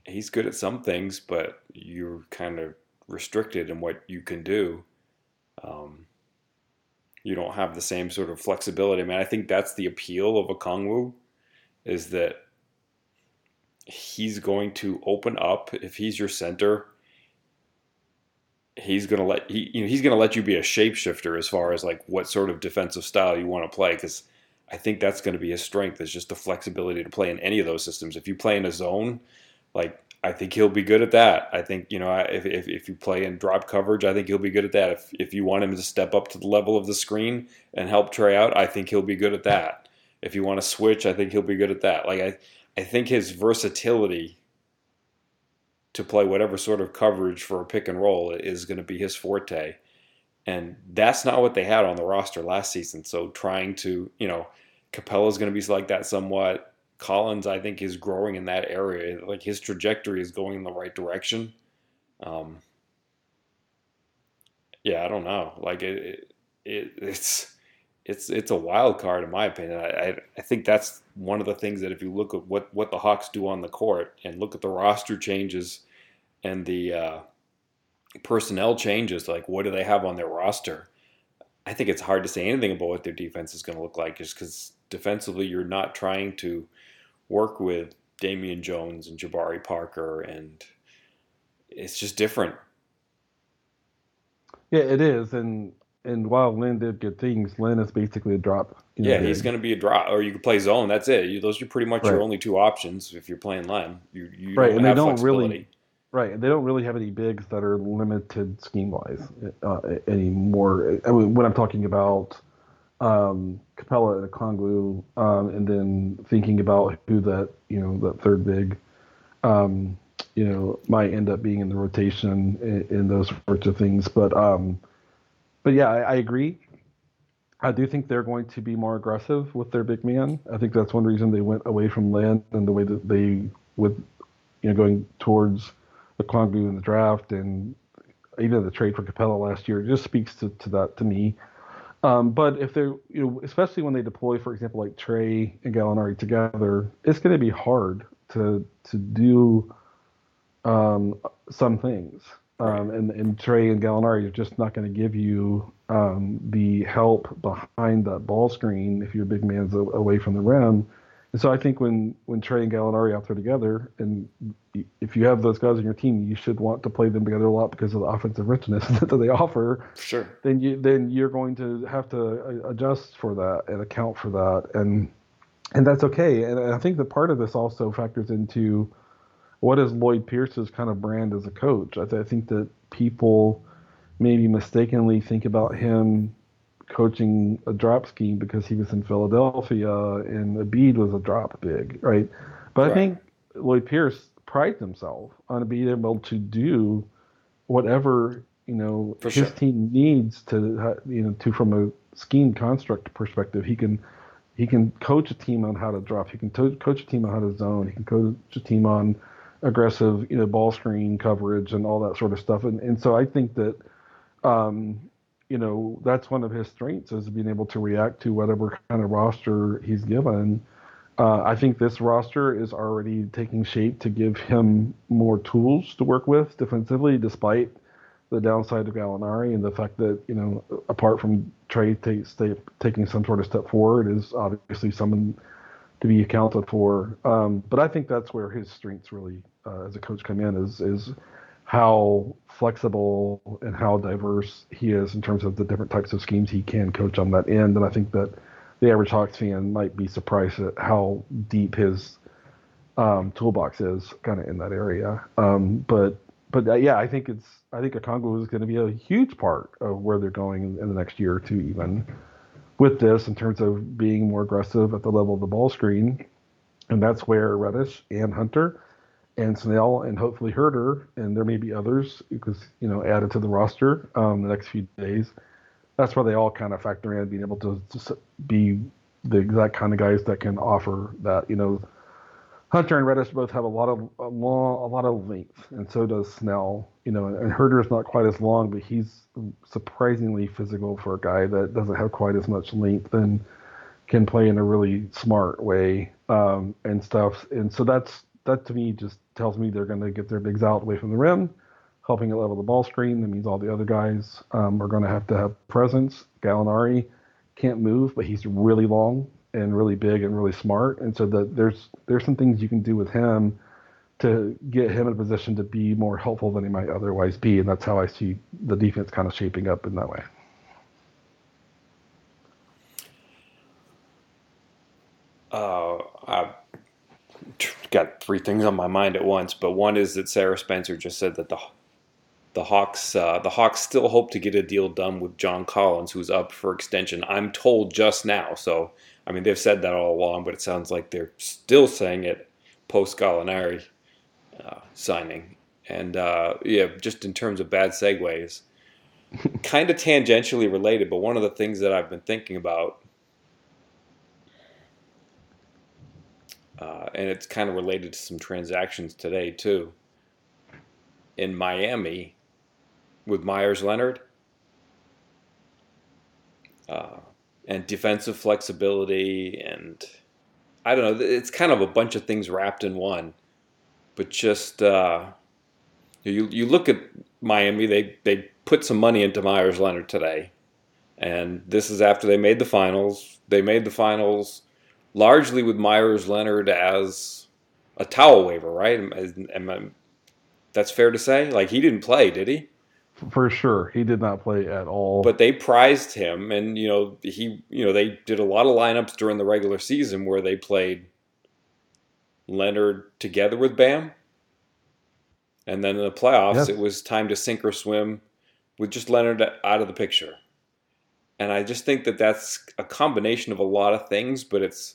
he's good at some things, but you're kind of restricted in what you can do. Um, you don't have the same sort of flexibility. I mean, I think that's the appeal of a Okongwu, is that he's going to open up if he's your center. He's gonna let he you know he's gonna let you be a shapeshifter as far as like what sort of defensive style you want to play because I think that's going to be his strength is just the flexibility to play in any of those systems. If you play in a zone, like I think he'll be good at that. I think you know if, if, if you play in drop coverage, I think he'll be good at that. If if you want him to step up to the level of the screen and help Trae out, I think he'll be good at that. If you want to switch, I think he'll be good at that. Like I I think his versatility to play whatever sort of coverage for a pick and roll is going to be his forte. And that's not what they had on the roster last season. So trying to, you know, Capela's going to be like that somewhat. Collins, I think, is growing in that area. Like his trajectory is going in the right direction. Um, yeah, I don't know. Like it, it, it's it's it's a wild card in my opinion. I, I think that's one of the things that if you look at what what the Hawks do on the court and look at the roster changes and the uh, personnel changes, like what do they have on their roster? I think it's hard to say anything about what their defense is going to look like, just because defensively you're not trying to work with Damian Jones and Jabari Parker, and it's just different. Yeah, it is, and and while Len did good things, Len is basically a drop. Yeah, he's going to be a drop, or you can play zone. That's it. You, those are pretty much right. your only two options if you're playing Len. You, you right, and they don't really. Right, they don't really have any bigs that are limited scheme wise uh, anymore. I mean, when I'm talking about um, Capela and Okongwu, um, and then thinking about who that you know that third big, um, you know, might end up being in the rotation in, in those sorts of things. But um, but yeah, I, I, agree. I do think they're going to be more aggressive with their big man. I think that's one reason they went away from Len and the way that they with you know going towards the Okongwu in the draft and even the trade for Capela last year just speaks to, to that to me. Um, but if they're, you know, especially when they deploy, for example, like Trae and Gallinari together, it's going to be hard to to do um, some things. Um, and, and Trae and Gallinari are just not going to give you um, the help behind that ball screen if your big man's away from the rim. And so I think when, when Trae and Gallinari out there together, and if you have those guys on your team, you should want to play them together a lot because of the offensive richness [laughs] that they offer. Sure. Then you then you're going to have to uh, adjust for that and account for that, and and that's okay. And I think that part of this also factors into what is Lloyd Pierce's kind of brand as a coach? I, th- I think that people maybe mistakenly think about him coaching a drop scheme because he was in Philadelphia and Embiid was a drop big, right? But right. I think Lloyd Pierce prides himself on being able to do whatever you know For his sure. team needs to you know to from a scheme construct perspective. He can he can coach a team on how to drop. He can to- coach a team on how to zone. He can coach a team on aggressive, you know, ball screen coverage and all that sort of stuff. And and so I think that, um, you know, that's one of his strengths is being able to react to whatever kind of roster he's given. Uh, I think this roster is already taking shape to give him more tools to work with defensively, despite the downside of Gallinari and the fact that you know, apart from Trae take, taking some sort of step forward, is obviously someone to be accounted for. Um, but I think that's where his strengths really, uh, as a coach, come in is is how flexible and how diverse he is in terms of the different types of schemes he can coach on that end. And I think that the average Hawks fan might be surprised at how deep his um, toolbox is, kind of in that area. Um, but but uh, yeah, I think it's I think Okongwu is going to be a huge part of where they're going in, in the next year or two, even with this in terms of being more aggressive at the level of the ball screen. And that's where Reddish and Hunter and Snell and hopefully Huerter, and there may be others because, you know, added to the roster um, the next few days. That's where they all kind of factor in being able to, be the exact kind of guys that can offer that, you know, Hunter and Reddish both have a lot of a long, a lot of length, and so does Snell. You know, and Huerter is not quite as long, but he's surprisingly physical for a guy that doesn't have quite as much length and can play in a really smart way um, and stuff. And so that's that to me just tells me they're going to get their bigs out away from the rim, helping it level the ball screen. That means all the other guys um, are going to have to have presence. Gallinari can't move, but he's really long and really big and really smart. And so that there's there's some things you can do with him to get him in a position to be more helpful than he might otherwise be, and that's how I see the defense kind of shaping up in that way. Uh, I've got three things on my mind at once, but one is that Sarah Spencer just said that the the Hawks uh, the Hawks still hope to get a deal done with John Collins, who's up for extension. I'm told just now, so I mean they've said that all along, but it sounds like they're still saying it post Gallinari uh, signing. And uh, yeah, just in terms of bad segues, [laughs] kind of tangentially related, but one of the things that I've been thinking about uh, and it's kind of related to some transactions today too. In Miami, with Meyers Leonard, uh, and defensive flexibility, and I don't know, it's kind of a bunch of things wrapped in one. But just uh, you you look at Miami, they they put some money into Meyers Leonard today, and this is after they made the finals. They made the finals largely with Meyers Leonard as a towel waver, right? Am, am that's fair to say. Like he didn't play, did he? For sure, he did not play at all. But they prized him, and you know he, you know they did a lot of lineups during the regular season where they played Leonard together with Bam, and then in the playoffs yes. it was time to sink or swim with just Leonard out of the picture. And I just think that that's a combination of a lot of things, but it's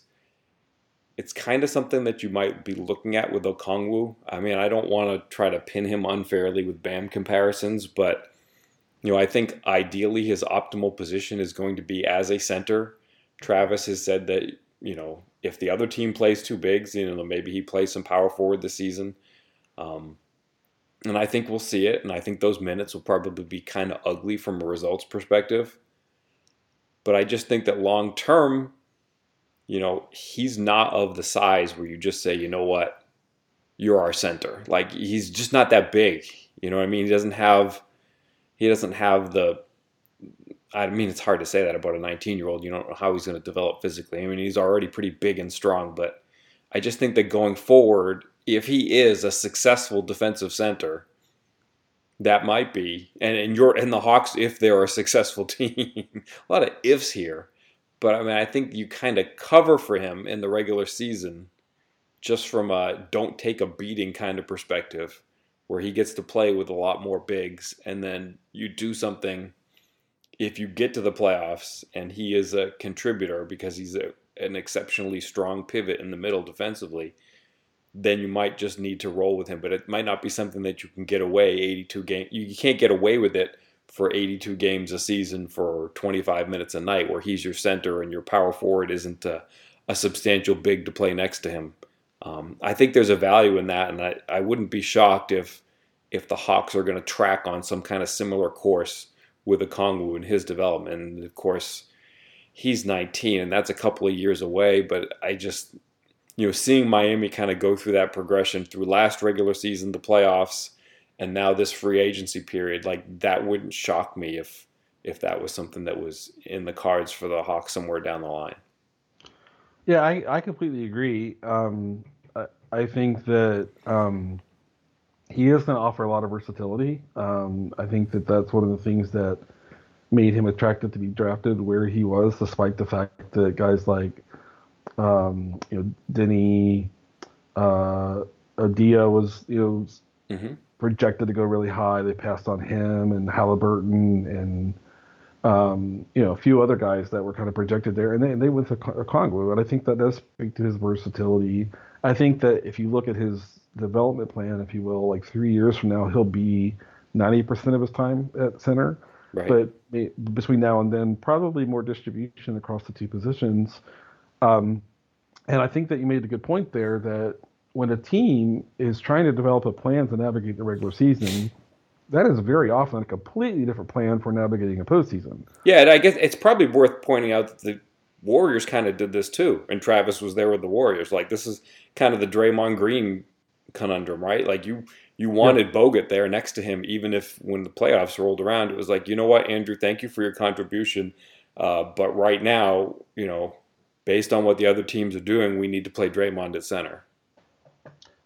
it's kind of something that you might be looking at with Okongwu. I mean, I don't want to try to pin him unfairly with Bam comparisons, but you know, I think ideally his optimal position is going to be as a center. Travis has said that you know if the other team plays two bigs, you know maybe he plays some power forward this season, um, and I think we'll see it. And I think those minutes will probably be kind of ugly from a results perspective. But I just think that long term, you know, he's not of the size where you just say, you know what, you're our center. Like he's just not that big. You know what I mean? He doesn't have he doesn't have the I mean it's hard to say that about a 19 year old. You don't know how he's going to develop physically. I mean he's already pretty big and strong, but I just think that going forward, if he is a successful defensive center, that might be and and you're and the Hawks if they're a successful [laughs] team. a lot of ifs here. But I mean, I think you kind of cover for him in the regular season just from a don't take a beating kind of perspective where he gets to play with a lot more bigs and then you do something if you get to the playoffs and he is a contributor because he's a, an exceptionally strong pivot in the middle defensively then you might just need to roll with him. But it might not be something that you can get away 82 game you can't get away with it for 82 games a season for 25 minutes a night, where he's your center and your power forward isn't a, a substantial big to play next to him. Um, I think there's a value in that, and I, I wouldn't be shocked if if the Hawks are going to track on some kind of similar course with Okongwu in his development. And of course, he's 19, and that's a couple of years away. But I just, you know, seeing Miami kind of go through that progression through last regular season, the playoffs, and now this free agency period, like that wouldn't shock me if if that was something that was in the cards for the Hawks somewhere down the line. Yeah, I, I completely agree. Um, I, I, think that um, he is going to offer a lot of versatility. Um, I think that that's one of the things that made him attractive to be drafted where he was, despite the fact that guys like um, you know Deni, uh, Avdija was you know mm-hmm projected to go really high. They passed on him and Halliburton and um, you know a few other guys that were kind of projected there, and they they went to Okongwu, and I think that does speak to his versatility. I think that if you look at his development plan, if you will, like three years from now, he'll be ninety percent of his time at center. Right. But between now and then, probably more distribution across the two positions. Um, and I think that you made a good point there that when a team is trying to develop a plan to navigate the regular season, that is very often a completely different plan for navigating a postseason. Yeah, and I guess it's probably worth pointing out that the Warriors kind of did this too, and Travis was there with the Warriors. Like this is kind of the Draymond Green conundrum, right? Like you you wanted yep. Bogut there next to him, even if when the playoffs rolled around, it was like, you know what, Andrew, thank you for your contribution, uh, but right now, you know, based on what the other teams are doing, we need to play Draymond at center.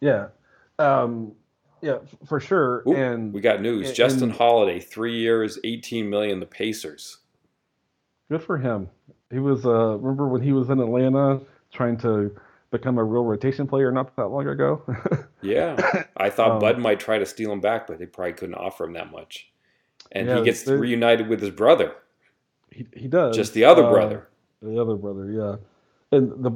Yeah, Um, yeah, for sure. Ooh, and we got news. and- Justin Holiday, three years, eighteen million. The Pacers. Good for him. He was uh remember when he was in Atlanta trying to become a real rotation player not that long ago. [laughs] Yeah, I thought Um, Bud might try to steal him back, but they probably couldn't offer him that much. And Yeah, he gets reunited with his brother, he he does. just the other Uh, brother. The other brother, yeah. And the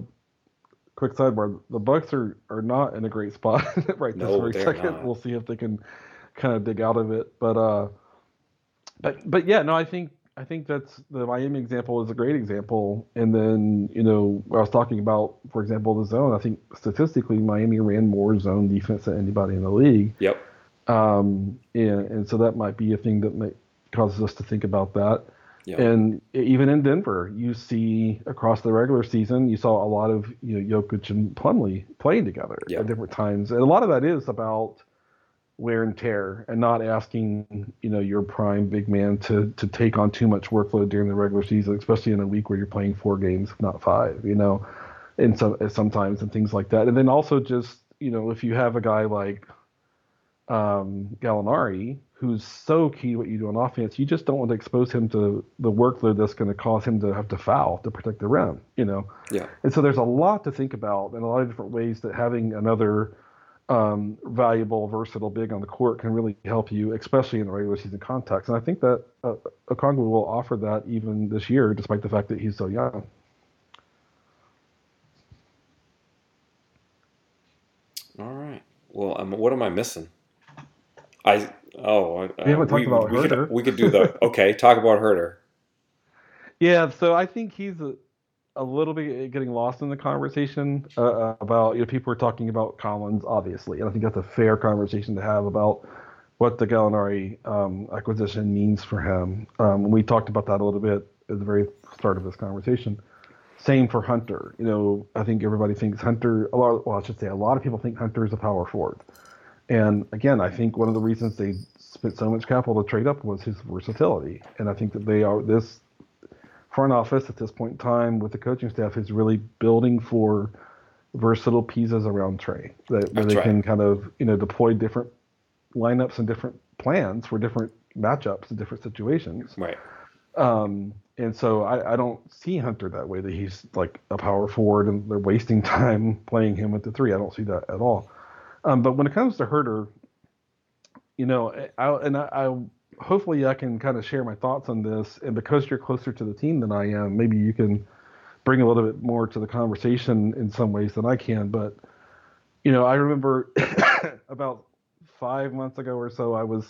quick sidebar, the Bucks are are not in a great spot [laughs] right this No, very second. not. We'll see if they can kind of dig out of it. But uh but but yeah, no, I think I think that's the Miami example is a great example. And then, you know, I was talking about, for example, the zone. I think statistically Miami ran more zone defense than anybody in the league. Yep. Um, and, and so that might be a thing that may, causes us to think about that. Yeah. And even in Denver, you see across the regular season, you saw a lot of you know Jokic and Plumlee playing together Yeah. at different times, and a lot of that is about wear and tear, and not asking you know your prime big man to to take on too much workload during the regular season, especially in a week where you're playing four games, not five, you know, and so sometimes and things like that. And then also just you know if you have a guy like um, Gallinari, who's so key to what you do on offense, you just don't want to expose him to the workload that's going to cause him to have to foul to protect the rim, you know. Yeah. And so there's a lot to think about and a lot of different ways that having another um, valuable, versatile big on the court can really help you, especially in the regular season context. And I think that uh, Okongwu will offer that even this year, despite the fact that he's so young. All right. Well, um, what am I missing? I oh uh, We haven't talked about we Huerter. Could, we could do the okay. Talk about Huerter. Yeah, so I think he's a, a little bit getting lost in the conversation uh, about, you know, people are talking about Collins, obviously, and I think that's a fair conversation to have about what the Gallinari um, acquisition means for him. Um, we talked about that a little bit at the very start of this conversation. Same for Hunter. You know, I think everybody thinks Hunter, a lot, well, I should say, a lot of people think Hunter is a power forward. And again, I think one of the reasons they spent so much capital to trade up was his versatility. And I think that they are this front office at this point in time with the coaching staff is really building for versatile pieces around Trae that where That's they right. can kind of you know deploy different lineups and different plans for different matchups and different situations. Right. Um, and so I, I don't see Hunter that way that he's like a power forward and they're wasting [laughs] time playing him at the three. I don't see that at all. Um, but when it comes to Huerter, you know, I, and I, I hopefully I can kind of share my thoughts on this. And because you're closer to the team than I am, maybe you can bring a little bit more to the conversation in some ways than I can. But you know, I remember [coughs] about five months ago or so, I was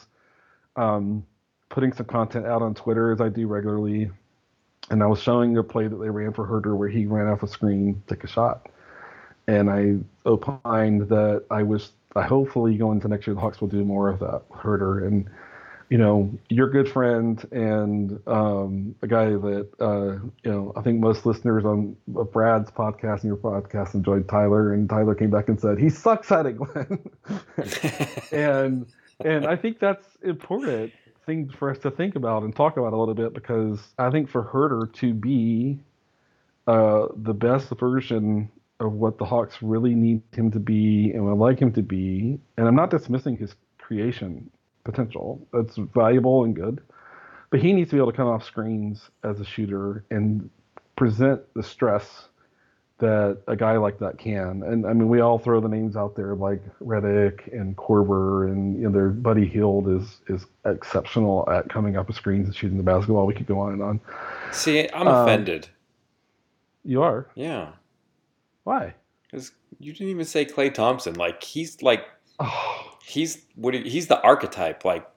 um, putting some content out on Twitter as I do regularly, and I was showing a play that they ran for Huerter where he ran off a screen, took a shot, and I opined that I was hopefully going into next year the Hawks will do more of that with Huerter and. You know, your good friend and um, a guy that uh, you know. I think most listeners on Brad's podcast and your podcast enjoyed Tyler, and Tyler came back and said he sucks at it, Glenn. [laughs] and and I think that's important thing for us to think about and talk about a little bit because I think for Huerter to be uh, the best version of what the Hawks really need him to be and would like him to be, and I'm not dismissing his creation potential. That's valuable and good, but he needs to be able to come off screens as a shooter and present the stress that a guy like that can. And I mean, we all throw the names out there like Redick and Korver, and you know, their Buddy Hield is is exceptional at coming up with screens and shooting the basketball. We could go on and on. See, I'm Um, offended. You are Yeah, why? because you didn't even say Klay Thompson. Like he's like [sighs] Oh, he's what he- he's the archetype. Like,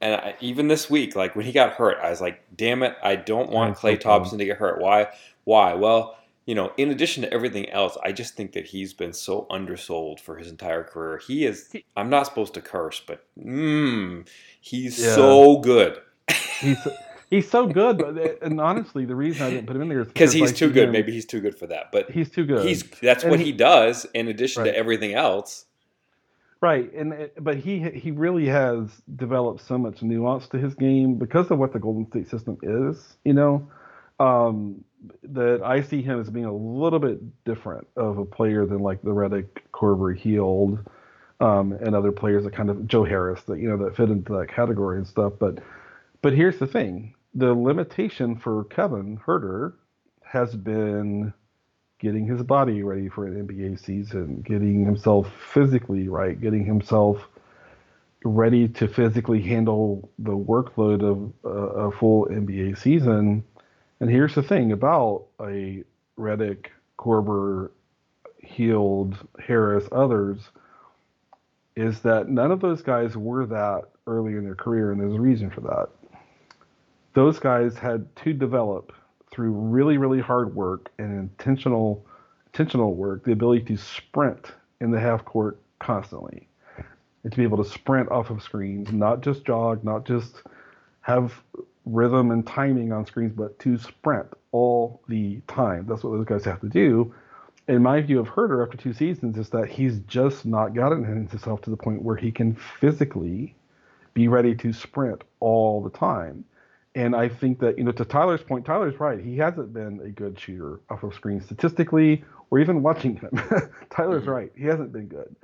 and I, even this week, like when he got hurt, I was like, "Damn it, I don't want Klay. Thompson to get hurt." Why? Why? Well, you know, in addition to everything else, I just think that he's been so undersold for his entire career. He is. I'm not supposed to curse, but mm, he's Yeah. so good he's [laughs] he's so good, but and honestly, the reason I didn't put him in there is because he's I too good. him- Maybe he's too good for that, but he's too good. he's that's And what he- he does in addition Right. to everything else. Right, and but he he really has developed so much nuance to his game because of what the Golden State system is. You know, um, that I see him as being a little bit different of a player than like the Redick, Korver, Hield, um, and other players that kind of Joe Harris that you know that fit into that category and stuff. But but here's the thing: the limitation for Kevin Huerter has been getting his body ready for an NBA season, getting himself physically right, getting himself ready to physically handle the workload of uh, a full NBA season. And here's the thing about a Redick, Korver, Hield, Harris, others, is that none of those guys were that early in their career, and there's a reason for that. Those guys had to develop through really, really hard work and intentional intentional work the ability to sprint in the half court constantly and to be able to sprint off of screens, not just jog, not just have rhythm and timing on screens, but to sprint all the time. That's what those guys have to do. And my view of Huerter after two seasons is that he's just not gotten himself to the point where he can physically be ready to sprint all the time. And I think that, you know, to Tyler's point, Tyler's right. He hasn't been a good shooter off of screen statistically or even watching him. [laughs] Tyler's mm-hmm. right. He hasn't been good.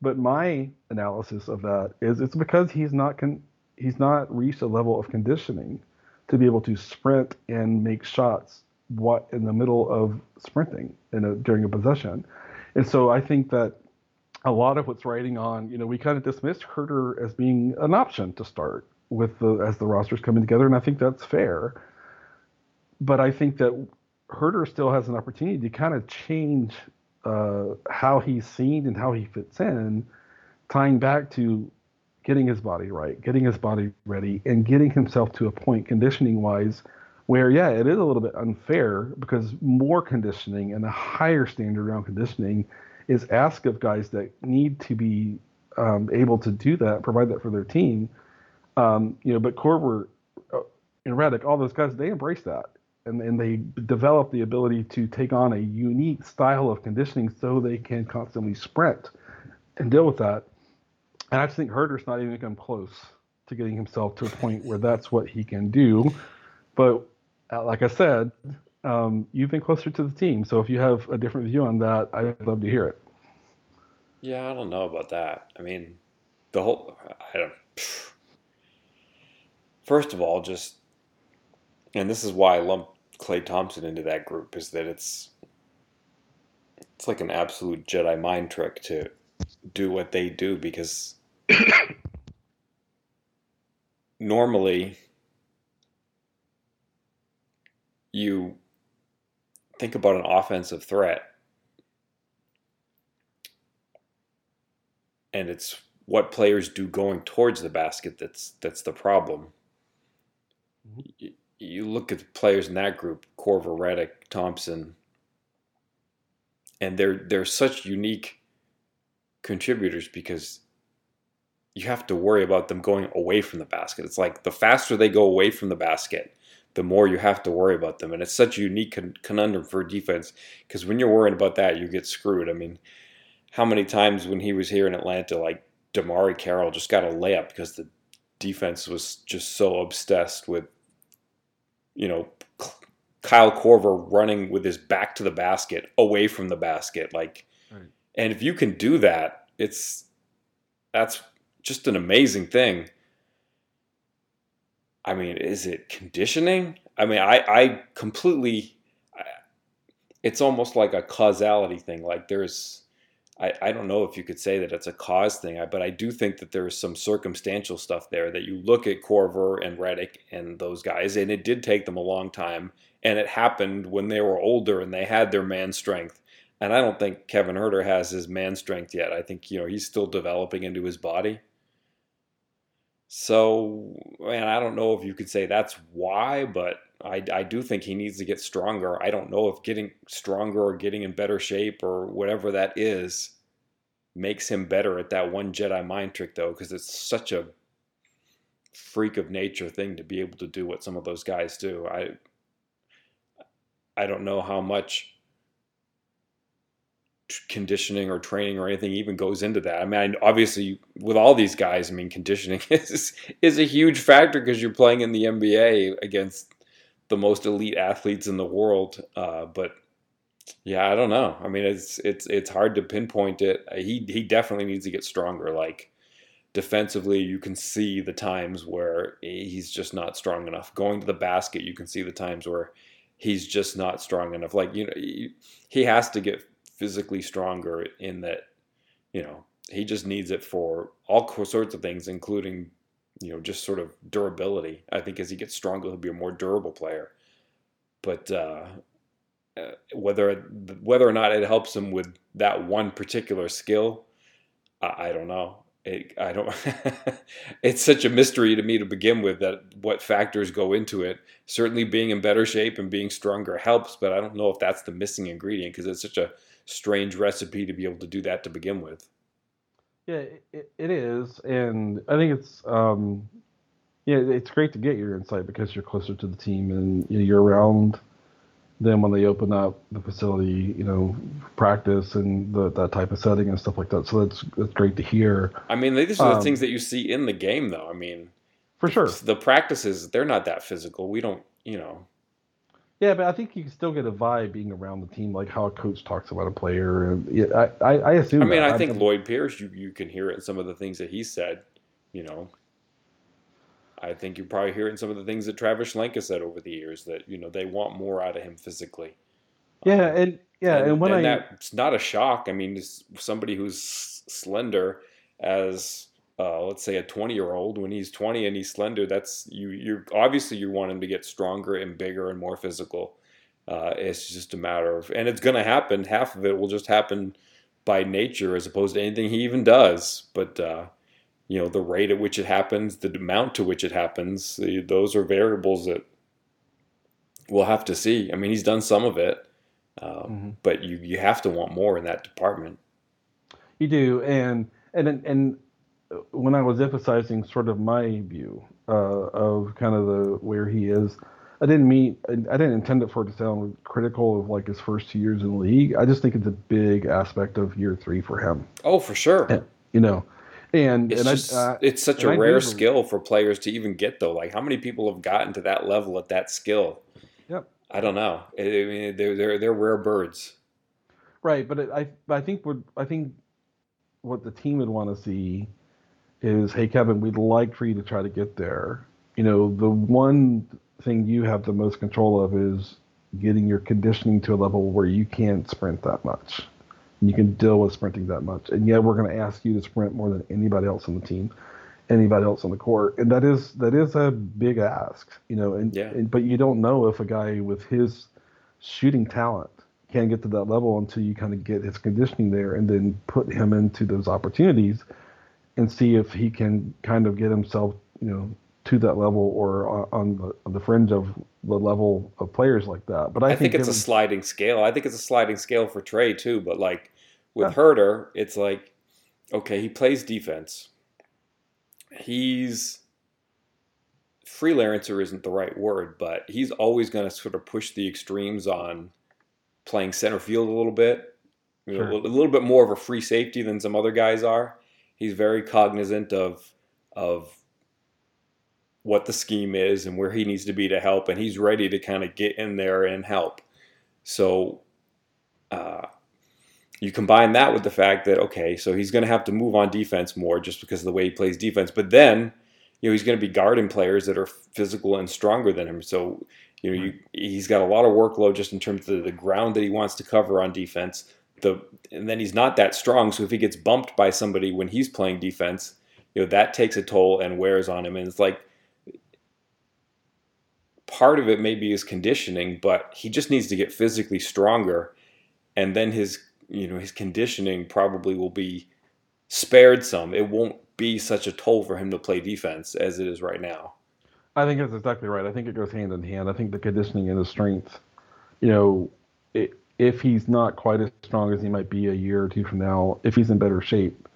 But my analysis of that is it's because he's not con- he's not reached a level of conditioning to be able to sprint and make shots what in the middle of sprinting in a, during a possession. And so I think that a lot of what's writing on, you know, we kind of dismissed Huerter as being an option to start with the as the roster's coming together, and I think that's fair. But I think that Huerter still has an opportunity to kind of change uh, how he's seen and how he fits in, tying back to getting his body right, getting his body ready, and getting himself to a point conditioning wise where, yeah, it is a little bit unfair because more conditioning and a higher standard around conditioning is asked of guys that need to be um, able to do that, provide that for their team. Um, you know, but Korver uh, and Redick, all those guys, they embrace that and, and they develop the ability to take on a unique style of conditioning so they can constantly sprint and deal with that. And I just think Huerter's not even come close to getting himself to a point where that's what he can do. But uh, like I said, um, you've been closer to the team, so if you have a different view on that, I'd love to hear it. Yeah, I don't know about that. I mean, the whole I don't. First of all, just and this is why I lump Klay Thompson into that group is that it's it's like an absolute Jedi mind trick to do what they do because [coughs] normally you think about an offensive threat and it's what players do going towards the basket that's that's the problem. You look at the players in that group, Korver, Redick, Thompson, and they're they're such unique contributors because you have to worry about them going away from the basket. It's like the faster they go away from the basket, the more you have to worry about them. And it's such a unique con- conundrum for defense because when you're worried about that, you get screwed. I mean, how many times when he was here in Atlanta, like DeMarre Carroll just got a layup because the defense was just so obsessed with you know, Kyle Korver running with his back to the basket, away from the basket, like, right. and if you can do that, it's that's just an amazing thing. I mean, is it conditioning? I mean, I I completely. It's almost like a causality thing. Like there's I, I don't know if you could say that it's a cause thing, but I do think that there's some circumstantial stuff there that you look at Korver and Redick and those guys, and it did take them a long time, and it happened when they were older and they had their man strength. And I don't think Kevin Huerter has his man strength yet. I think you know he's still developing into his body. So, man, I don't know if you could say that's why, but I, I do think he needs to get stronger. I don't know if getting stronger or getting in better shape or whatever that is makes him better at that one Jedi mind trick, though, because it's such a freak of nature thing to be able to do what some of those guys do. I I don't know how much conditioning or training or anything even goes into that. I mean, obviously, with all these guys, I mean, conditioning [laughs] is is a huge factor because you're playing in the NBA against the most elite athletes in the world. Uh, but Yeah, I don't know. I mean, it's it's it's hard to pinpoint it. He he definitely needs to get stronger. Like defensively, you can see the times where he's just not strong enough. Going to the basket, you can see the times where he's just not strong enough. Like you know, he, he has to get physically stronger in that. You know, he just needs it for all sorts of things, including you know just sort of durability. I think as he gets stronger, he'll be a more durable player. But uh, uh, whether whether or not it helps him with that one particular skill, I, I don't know. It, I don't. [laughs] it's such a mystery to me to begin with that what factors go into it. Certainly, being in better shape and being stronger helps, but I don't know if that's the missing ingredient because it's such a strange recipe to be able to do that to begin with. Yeah, it, it is, and I think it's um, yeah, it's great to get your insight because you're closer to the team and you know, you're around them when they open up the facility, you know, practice and the, that type of setting and stuff like that. So that's that's great to hear. I mean, these are the um, things that you see in the game, though. I mean, for sure, the practices they're not that physical. We don't, you know. Yeah, but I think you can still get a vibe being around the team, like how a coach talks about a player. Yeah, I, I, I assume. I mean, that. I think I, Lloyd Pierce, you you can hear it in some of the things that he said. You know, I think you're probably hear it in some of the things that Travis Schlenka said over the years that you know they want more out of him physically. Yeah, um, and yeah, and, and when and I that's not a shock. I mean, somebody who's slender as uh, let's say a 20 year old when he's 20 and he's slender that's you you obviously you want him to get stronger and bigger and more physical uh, it's just a matter of, and it's going to happen. Half of it will just happen by nature as opposed to anything he even does. But, uh, you know, the rate at which it happens, the amount to which it happens, those are variables that we'll have to see. I mean, he's done some of it, um, mm-hmm. but you, you have to want more in that department. You do. And, and, and, when I was emphasizing sort of my view uh, of kind of the where he is, I didn't mean I didn't intend it for it to sound critical of like his first two years in the league. I just think it's a big aspect of year three for him. Oh, for sure. And, you know, and it's and just, I, uh, it's such a rare skill for players to even get though. Like how many people have gotten to that level at that skill? Yep. I don't know. I mean, they're they're they're rare birds. Right, but it, I I think what I think what the team would want to see is, hey Kevin, we'd like for you to try to get there. You know, the one thing you have the most control of is getting your conditioning to a level where you can't sprint that much. You can deal with sprinting that much. And yet we're going to ask you to sprint more than anybody else on the team, anybody else on the court. And that is that is a big ask, you know, and, yeah. and but you don't know if a guy with his shooting talent can get to that level until you kind of get his conditioning there and then put him into those opportunities and see if he can kind of get himself, you know, to that level or on the, on the fringe of the level of players like that. But I, I think, think, it's a sliding scale. I think it's a sliding scale for Trae too. But like with yeah. Huerter, it's like okay, he plays defense. He's freelancer isn't the right word, but he's always going to sort of push the extremes on playing center field a little bit, sure. a little bit more of a free safety than some other guys are. He's very cognizant of of what the scheme is and where he needs to be to help, and he's ready to kind of get in there and help. So uh, you combine that with the fact that okay, so he's going to have to move on defense more just because of the way he plays defense, but then you know he's going to be guarding players that are physical and stronger than him. So you know you, he's got a lot of workload just in terms of the ground that he wants to cover on defense. The and then he's not that strong, so if he gets bumped by somebody when he's playing defense, you know that takes a toll and wears on him. And it's like part of it maybe is conditioning, but he just needs to get physically stronger, and then his you know his conditioning probably will be spared some. It won't be such a toll for him to play defense as it is right now. I think that's exactly right. I think it goes hand in hand. I think the conditioning and the strength, you know, it, if he's not quite as strong as he might be a year or two from now, if he's in better shape,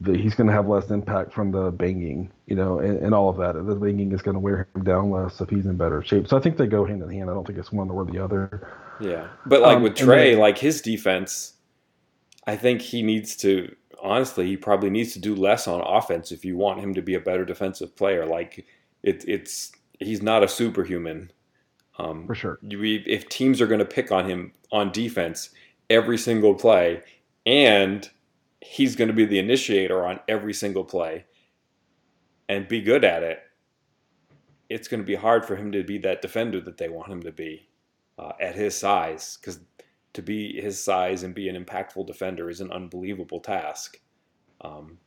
the, he's going to have less impact from the banging, you know, and, and all of that. The banging is going to wear him down less if he's in better shape. So I think they go hand in hand. I don't think it's one or the other. Yeah, but like um, with Trae, then, like his defense, I think he needs to. Honestly, he probably needs to do less on offense if you want him to be a better defensive player. Like it, it's he's not a superhuman. Um, For sure. you, if teams are going to pick on him on defense every single play, and he's going to be the initiator on every single play and be good at it, it's going to be hard for him to be that defender that they want him to be uh, at his size because to be his size and be an impactful defender is an unbelievable task. Um,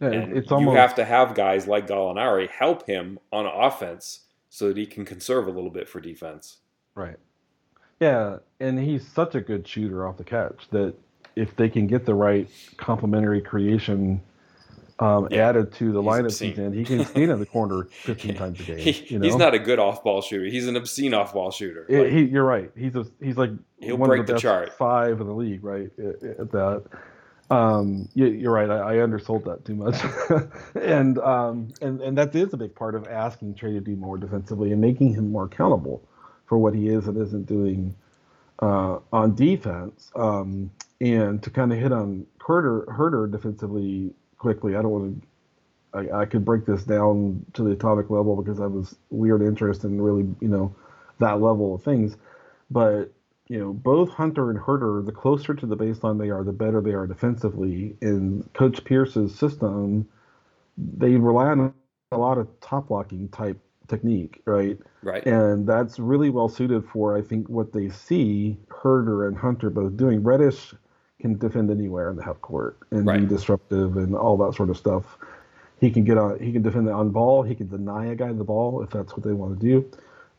Yeah, and it's almost you have to have guys like Gallinari help him on offense so that he can conserve a little bit for defense. Right. Yeah, and he's such a good shooter off the catch that if they can get the right complementary creation um, Yeah, added to the he's lineup obscene. he's in, he can stand in the [laughs] corner 15 times a game. He- you know? He's not a good off-ball shooter. He's an obscene off-ball shooter. It- Like, he, you're right. He's a, he's like He'll one break of the, the chart. five in the league, right? At, at that. Um, you, you're right. I, I undersold that too much, [laughs] and um, and and that is a big part of asking Trae to do more defensively and making him more accountable for what he is and isn't doing uh, on defense. Um, and to kind of hit on Huerter, Huerter defensively quickly, I don't want to. I, I could break this down to the atomic level because I was weird interest in really, you know, that level of things. But you know, both Hunter and Huerter, the closer to the baseline they are, the better they are defensively. In Coach Pierce's system, they rely on a lot of top locking type technique, right? right? And that's really well suited for, I think, what they see Huerter and Hunter both doing. Reddish can defend anywhere in the half court and Right. be disruptive and all that sort of stuff. He can get on. He can defend it on ball. He can deny a guy the ball if that's what they want to do.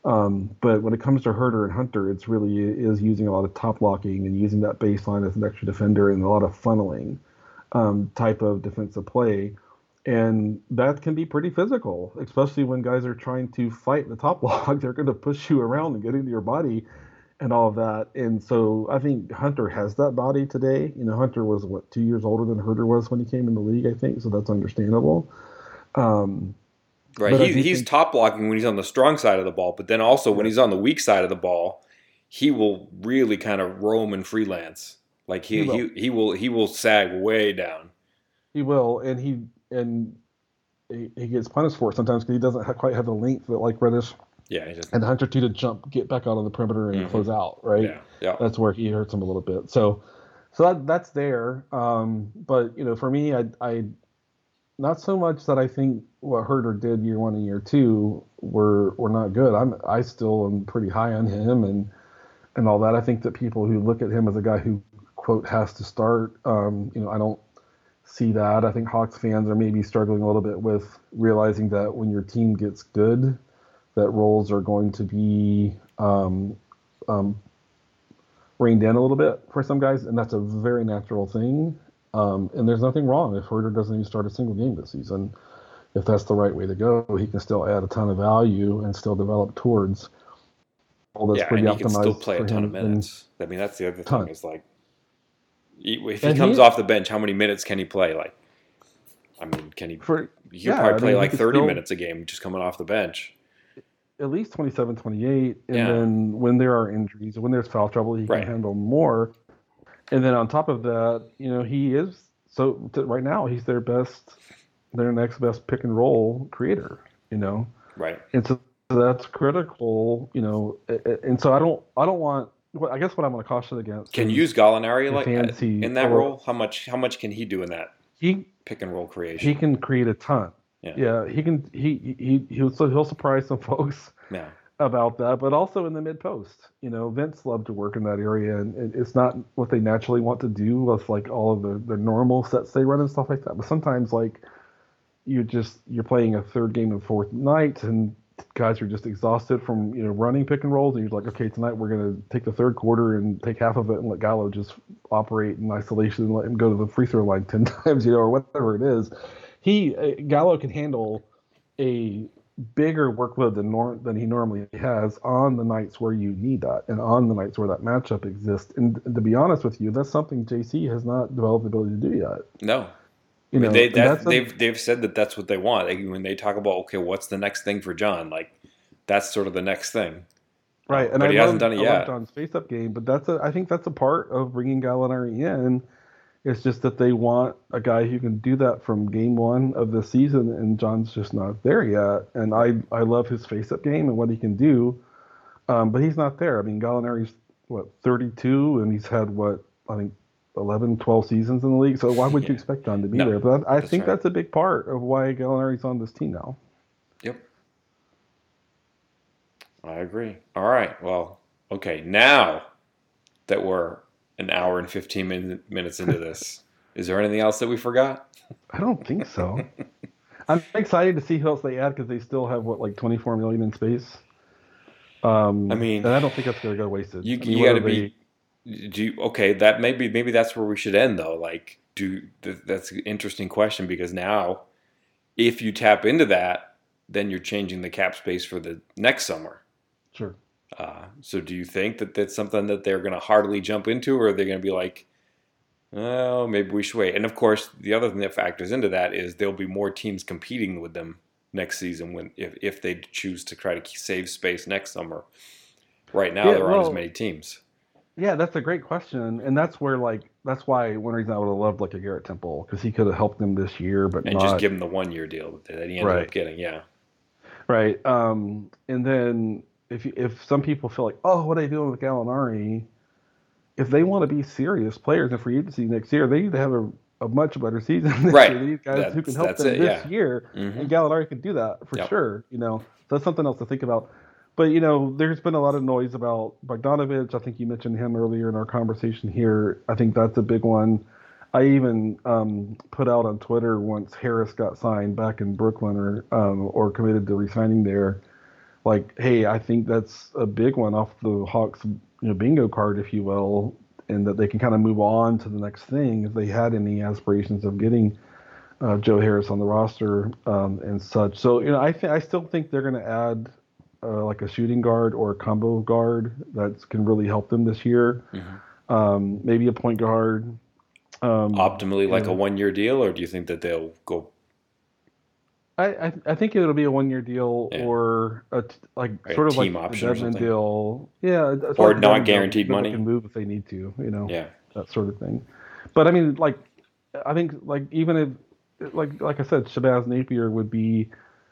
Um, but when it comes to Huerter and Hunter, it's really is using a lot of top locking and using that baseline as an extra defender and a lot of funneling um, type of defensive play. And that can be pretty physical, especially when guys are trying to fight the top [laughs] block. They're going to push you around and get into your body and all of that. And so I think Hunter has that body today. You know, Hunter was what two years older than Huerter was when he came in the league, I think. So that's understandable. Um, Right. He, he's think- top blocking when he's on the strong side of the ball, but then also when he's on the weak side of the ball, he will really kind of roam and freelance. Like he He will. he, he will he will sag way down. He will, and he and he, he gets punished for it sometimes because he doesn't ha- quite have the length that like Reddish Yeah, he just and the Hunter two to jump, get back out on the perimeter and Mhm. close out. Right. yeah yeah That's where he hurts him a little bit. So, so that that's there. Um, but you know, for me, I I not so much that I think what Huerter did year one and year two were were not good. I'm I still am pretty high on him and and all that. I think that people who look at him as a guy who quote has to start, um, you know, I don't see that. I think Hawks fans are maybe struggling a little bit with realizing that when your team gets good, that roles are going to be um, um, reined in a little bit for some guys, and that's a very natural thing. Um, and there's nothing wrong if Huerter doesn't even start a single game this season. If that's the right way to go, he can still add a ton of value and still develop towards all that's yeah, pretty and he can still play a ton of minutes. I mean, that's the other Ton. thing is like, if he And comes he- off the bench, how many minutes can he play? Like, I mean, can he? For He could yeah, probably I play mean, like thirty still- minutes a game just coming off the bench. at least 27, 28. And Yeah. then when there are injuries, when there's foul trouble, he Right. can handle more. And then on top of that, you know, he is so right now he's their best, their next best pick and roll creator. You know, Right. and so that's critical. You know, and so I don't, I don't want. Well, I guess what I'm going to caution against. Can use Gallinari like uh, fancy in that role? How much? How much can he do in that he pick and roll creation? he can create a ton. Yeah. Yeah, he can. He he he'll so he'll surprise some [laughs] folks. yeah. about that, but also in the mid post. You know, Vince loved to work in that area, and it's not what they naturally want to do with like all of the, the normal sets they run and stuff like that. But sometimes, like, you just you're playing a third game and fourth night, and guys are just exhausted from you know running pick and rolls, and you're like, okay, tonight we're gonna take the third quarter and take half of it and let Gallo just operate in isolation and let him go to the free throw line [laughs] ten times, you know, or whatever it is. He uh, Gallo can handle a bigger workload than nor- than he normally has on the nights where you need that and on the nights where that matchup exists. And to be honest with you, that's something JC has not developed the ability to do yet. No. You I mean, know, they, that, they've they've said that that's what they want. Like, when they talk about okay, what's the next thing for John? Like that's sort of the next thing. right. And but I he hasn't done it yet. John's face-up game, but that's a I think that's a part of bringing Gallinari in. It's just that they want a guy who can do that from game one of the season, and John's just not there yet. And I I love his face-up game and what he can do. Um, but he's not there. I mean, Gallinari's what 32, and he's had what I think 11, 12 seasons in the league. So why would Yeah. you expect Don to be No, there? But I that's think right. that's a big part of why Gallinari's on this team now. Yep. I agree. All right. Well, okay. Now that we're an hour and 15 min- minutes into [laughs] this, is there anything else that we forgot? I don't think so. [laughs] I'm excited to see who else they add because they still have what like 24 million in space. Um, I mean- and I don't think that's going to go wasted. You, I mean, you got to be. Do you, okay? That maybe maybe that's where we should end though. Like, do th- that's an interesting question because now, if you tap into that, then you're changing the cap space for the next summer. sure. Uh, so do you think that that's something that they're going to heartily jump into, or are they going to be like, oh, maybe we should wait? And of course, the other thing that factors into that is there'll be more teams competing with them next season when if, if they choose to try to save space next summer. Right now, Yeah, there aren't as many teams. Yeah, that's a great question, and that's where like that's why one reason I would have loved like a Garrett Temple because he could have helped them this year, but And not just give him the one year deal that he ended Right. up getting. Yeah. right. Um, and then if you, if some people feel like, oh, what are they doing with Gallinari? If they want to be serious players in free agency next year, they need to have a, a much better season [laughs] Right. year. Need guys who can help them it, this yeah. year. Mhm. And Gallinari can do that for Yep. sure. You know, so that's something else to think about. But you know, there's been a lot of noise about Bogdanovic. I think you mentioned him earlier in our conversation here. I think that's a big one. I even um, put out on Twitter once Harris got signed back in Brooklyn or um, or committed to resigning there. Like, hey, I think that's a big one off the Hawks, you know, bingo card, if you will, and that they can kind of move on to the next thing if they had any aspirations of getting uh, Joe Harris on the roster um, and such. So you know, I th- I still think they're going to add uh, like a shooting guard or a combo guard that can really help them this year. Mhm. Um, maybe a point guard. Um, Optimally, like a one year deal, or do you think that they'll go I, I I think it'll be a one year deal Yeah. or a t- like A sort of like option Desmond deal. Yeah, Or not deal, guaranteed so they money? Can move if they need to. You know. Yeah. that sort of thing. But I mean, like, I think like even if like like I said, Shabazz Napier would be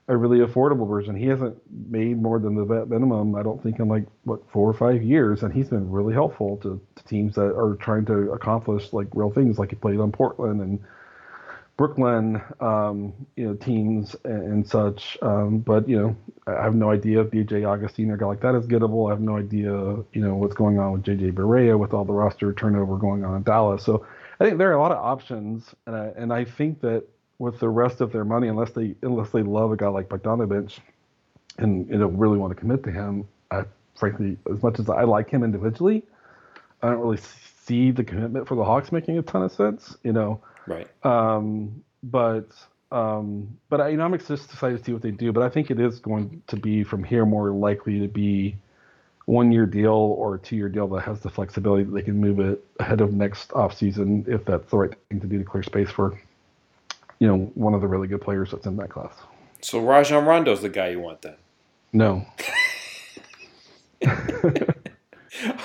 a really affordable version. He hasn't made more than the vet minimum, I don't think, in like what four or five years, and he's been really helpful to, to teams that are trying to accomplish like real things. Like he played on Portland and Brooklyn, um, you know, teams and, and such. Um, but you know, I have no idea if DJ Augustin or guy like that is gettable. I have no idea, you know, what's going on with JJ Barea with all the roster turnover going on in Dallas. So I think there are a lot of options, and I, and I think that with the rest of their money, unless they unless they love a guy like Bogdanovic and you know really want to commit to him, I frankly, as much as I like him individually, I don't really see the commitment for the Hawks making a ton of sense. You know. Right. Um, but um, but I, you know, I'm just excited to see what they do. But I think it is going to be from here more likely to be one year deal or a two year deal that has the flexibility that they can move it ahead of next offseason if that's the right thing to do to clear space for you know one of the really good players that's in that class. So Rajon Rondo's the guy you want then. No, [laughs]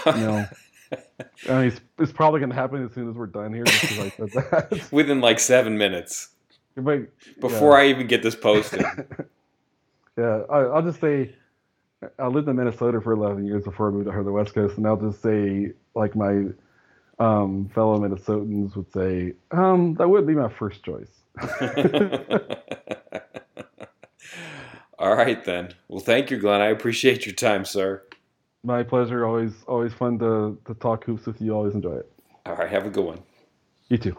no. I mean, it's, it's probably going to happen as soon as we're done here, just I said that. [laughs] Within like seven minutes but, before I even get this posted. [laughs] Yeah, I, I'll just say I lived in Minnesota for 11 years before I moved to the West Coast, and I'll just say, like my um, fellow Minnesotans would say, um, that would be my first choice. [laughs] All right then. Well, thank you, Glenn. I appreciate your time, sir. My pleasure. Always, always fun to to talk hoops with you. Always enjoy it. All right. Have a good one. You too.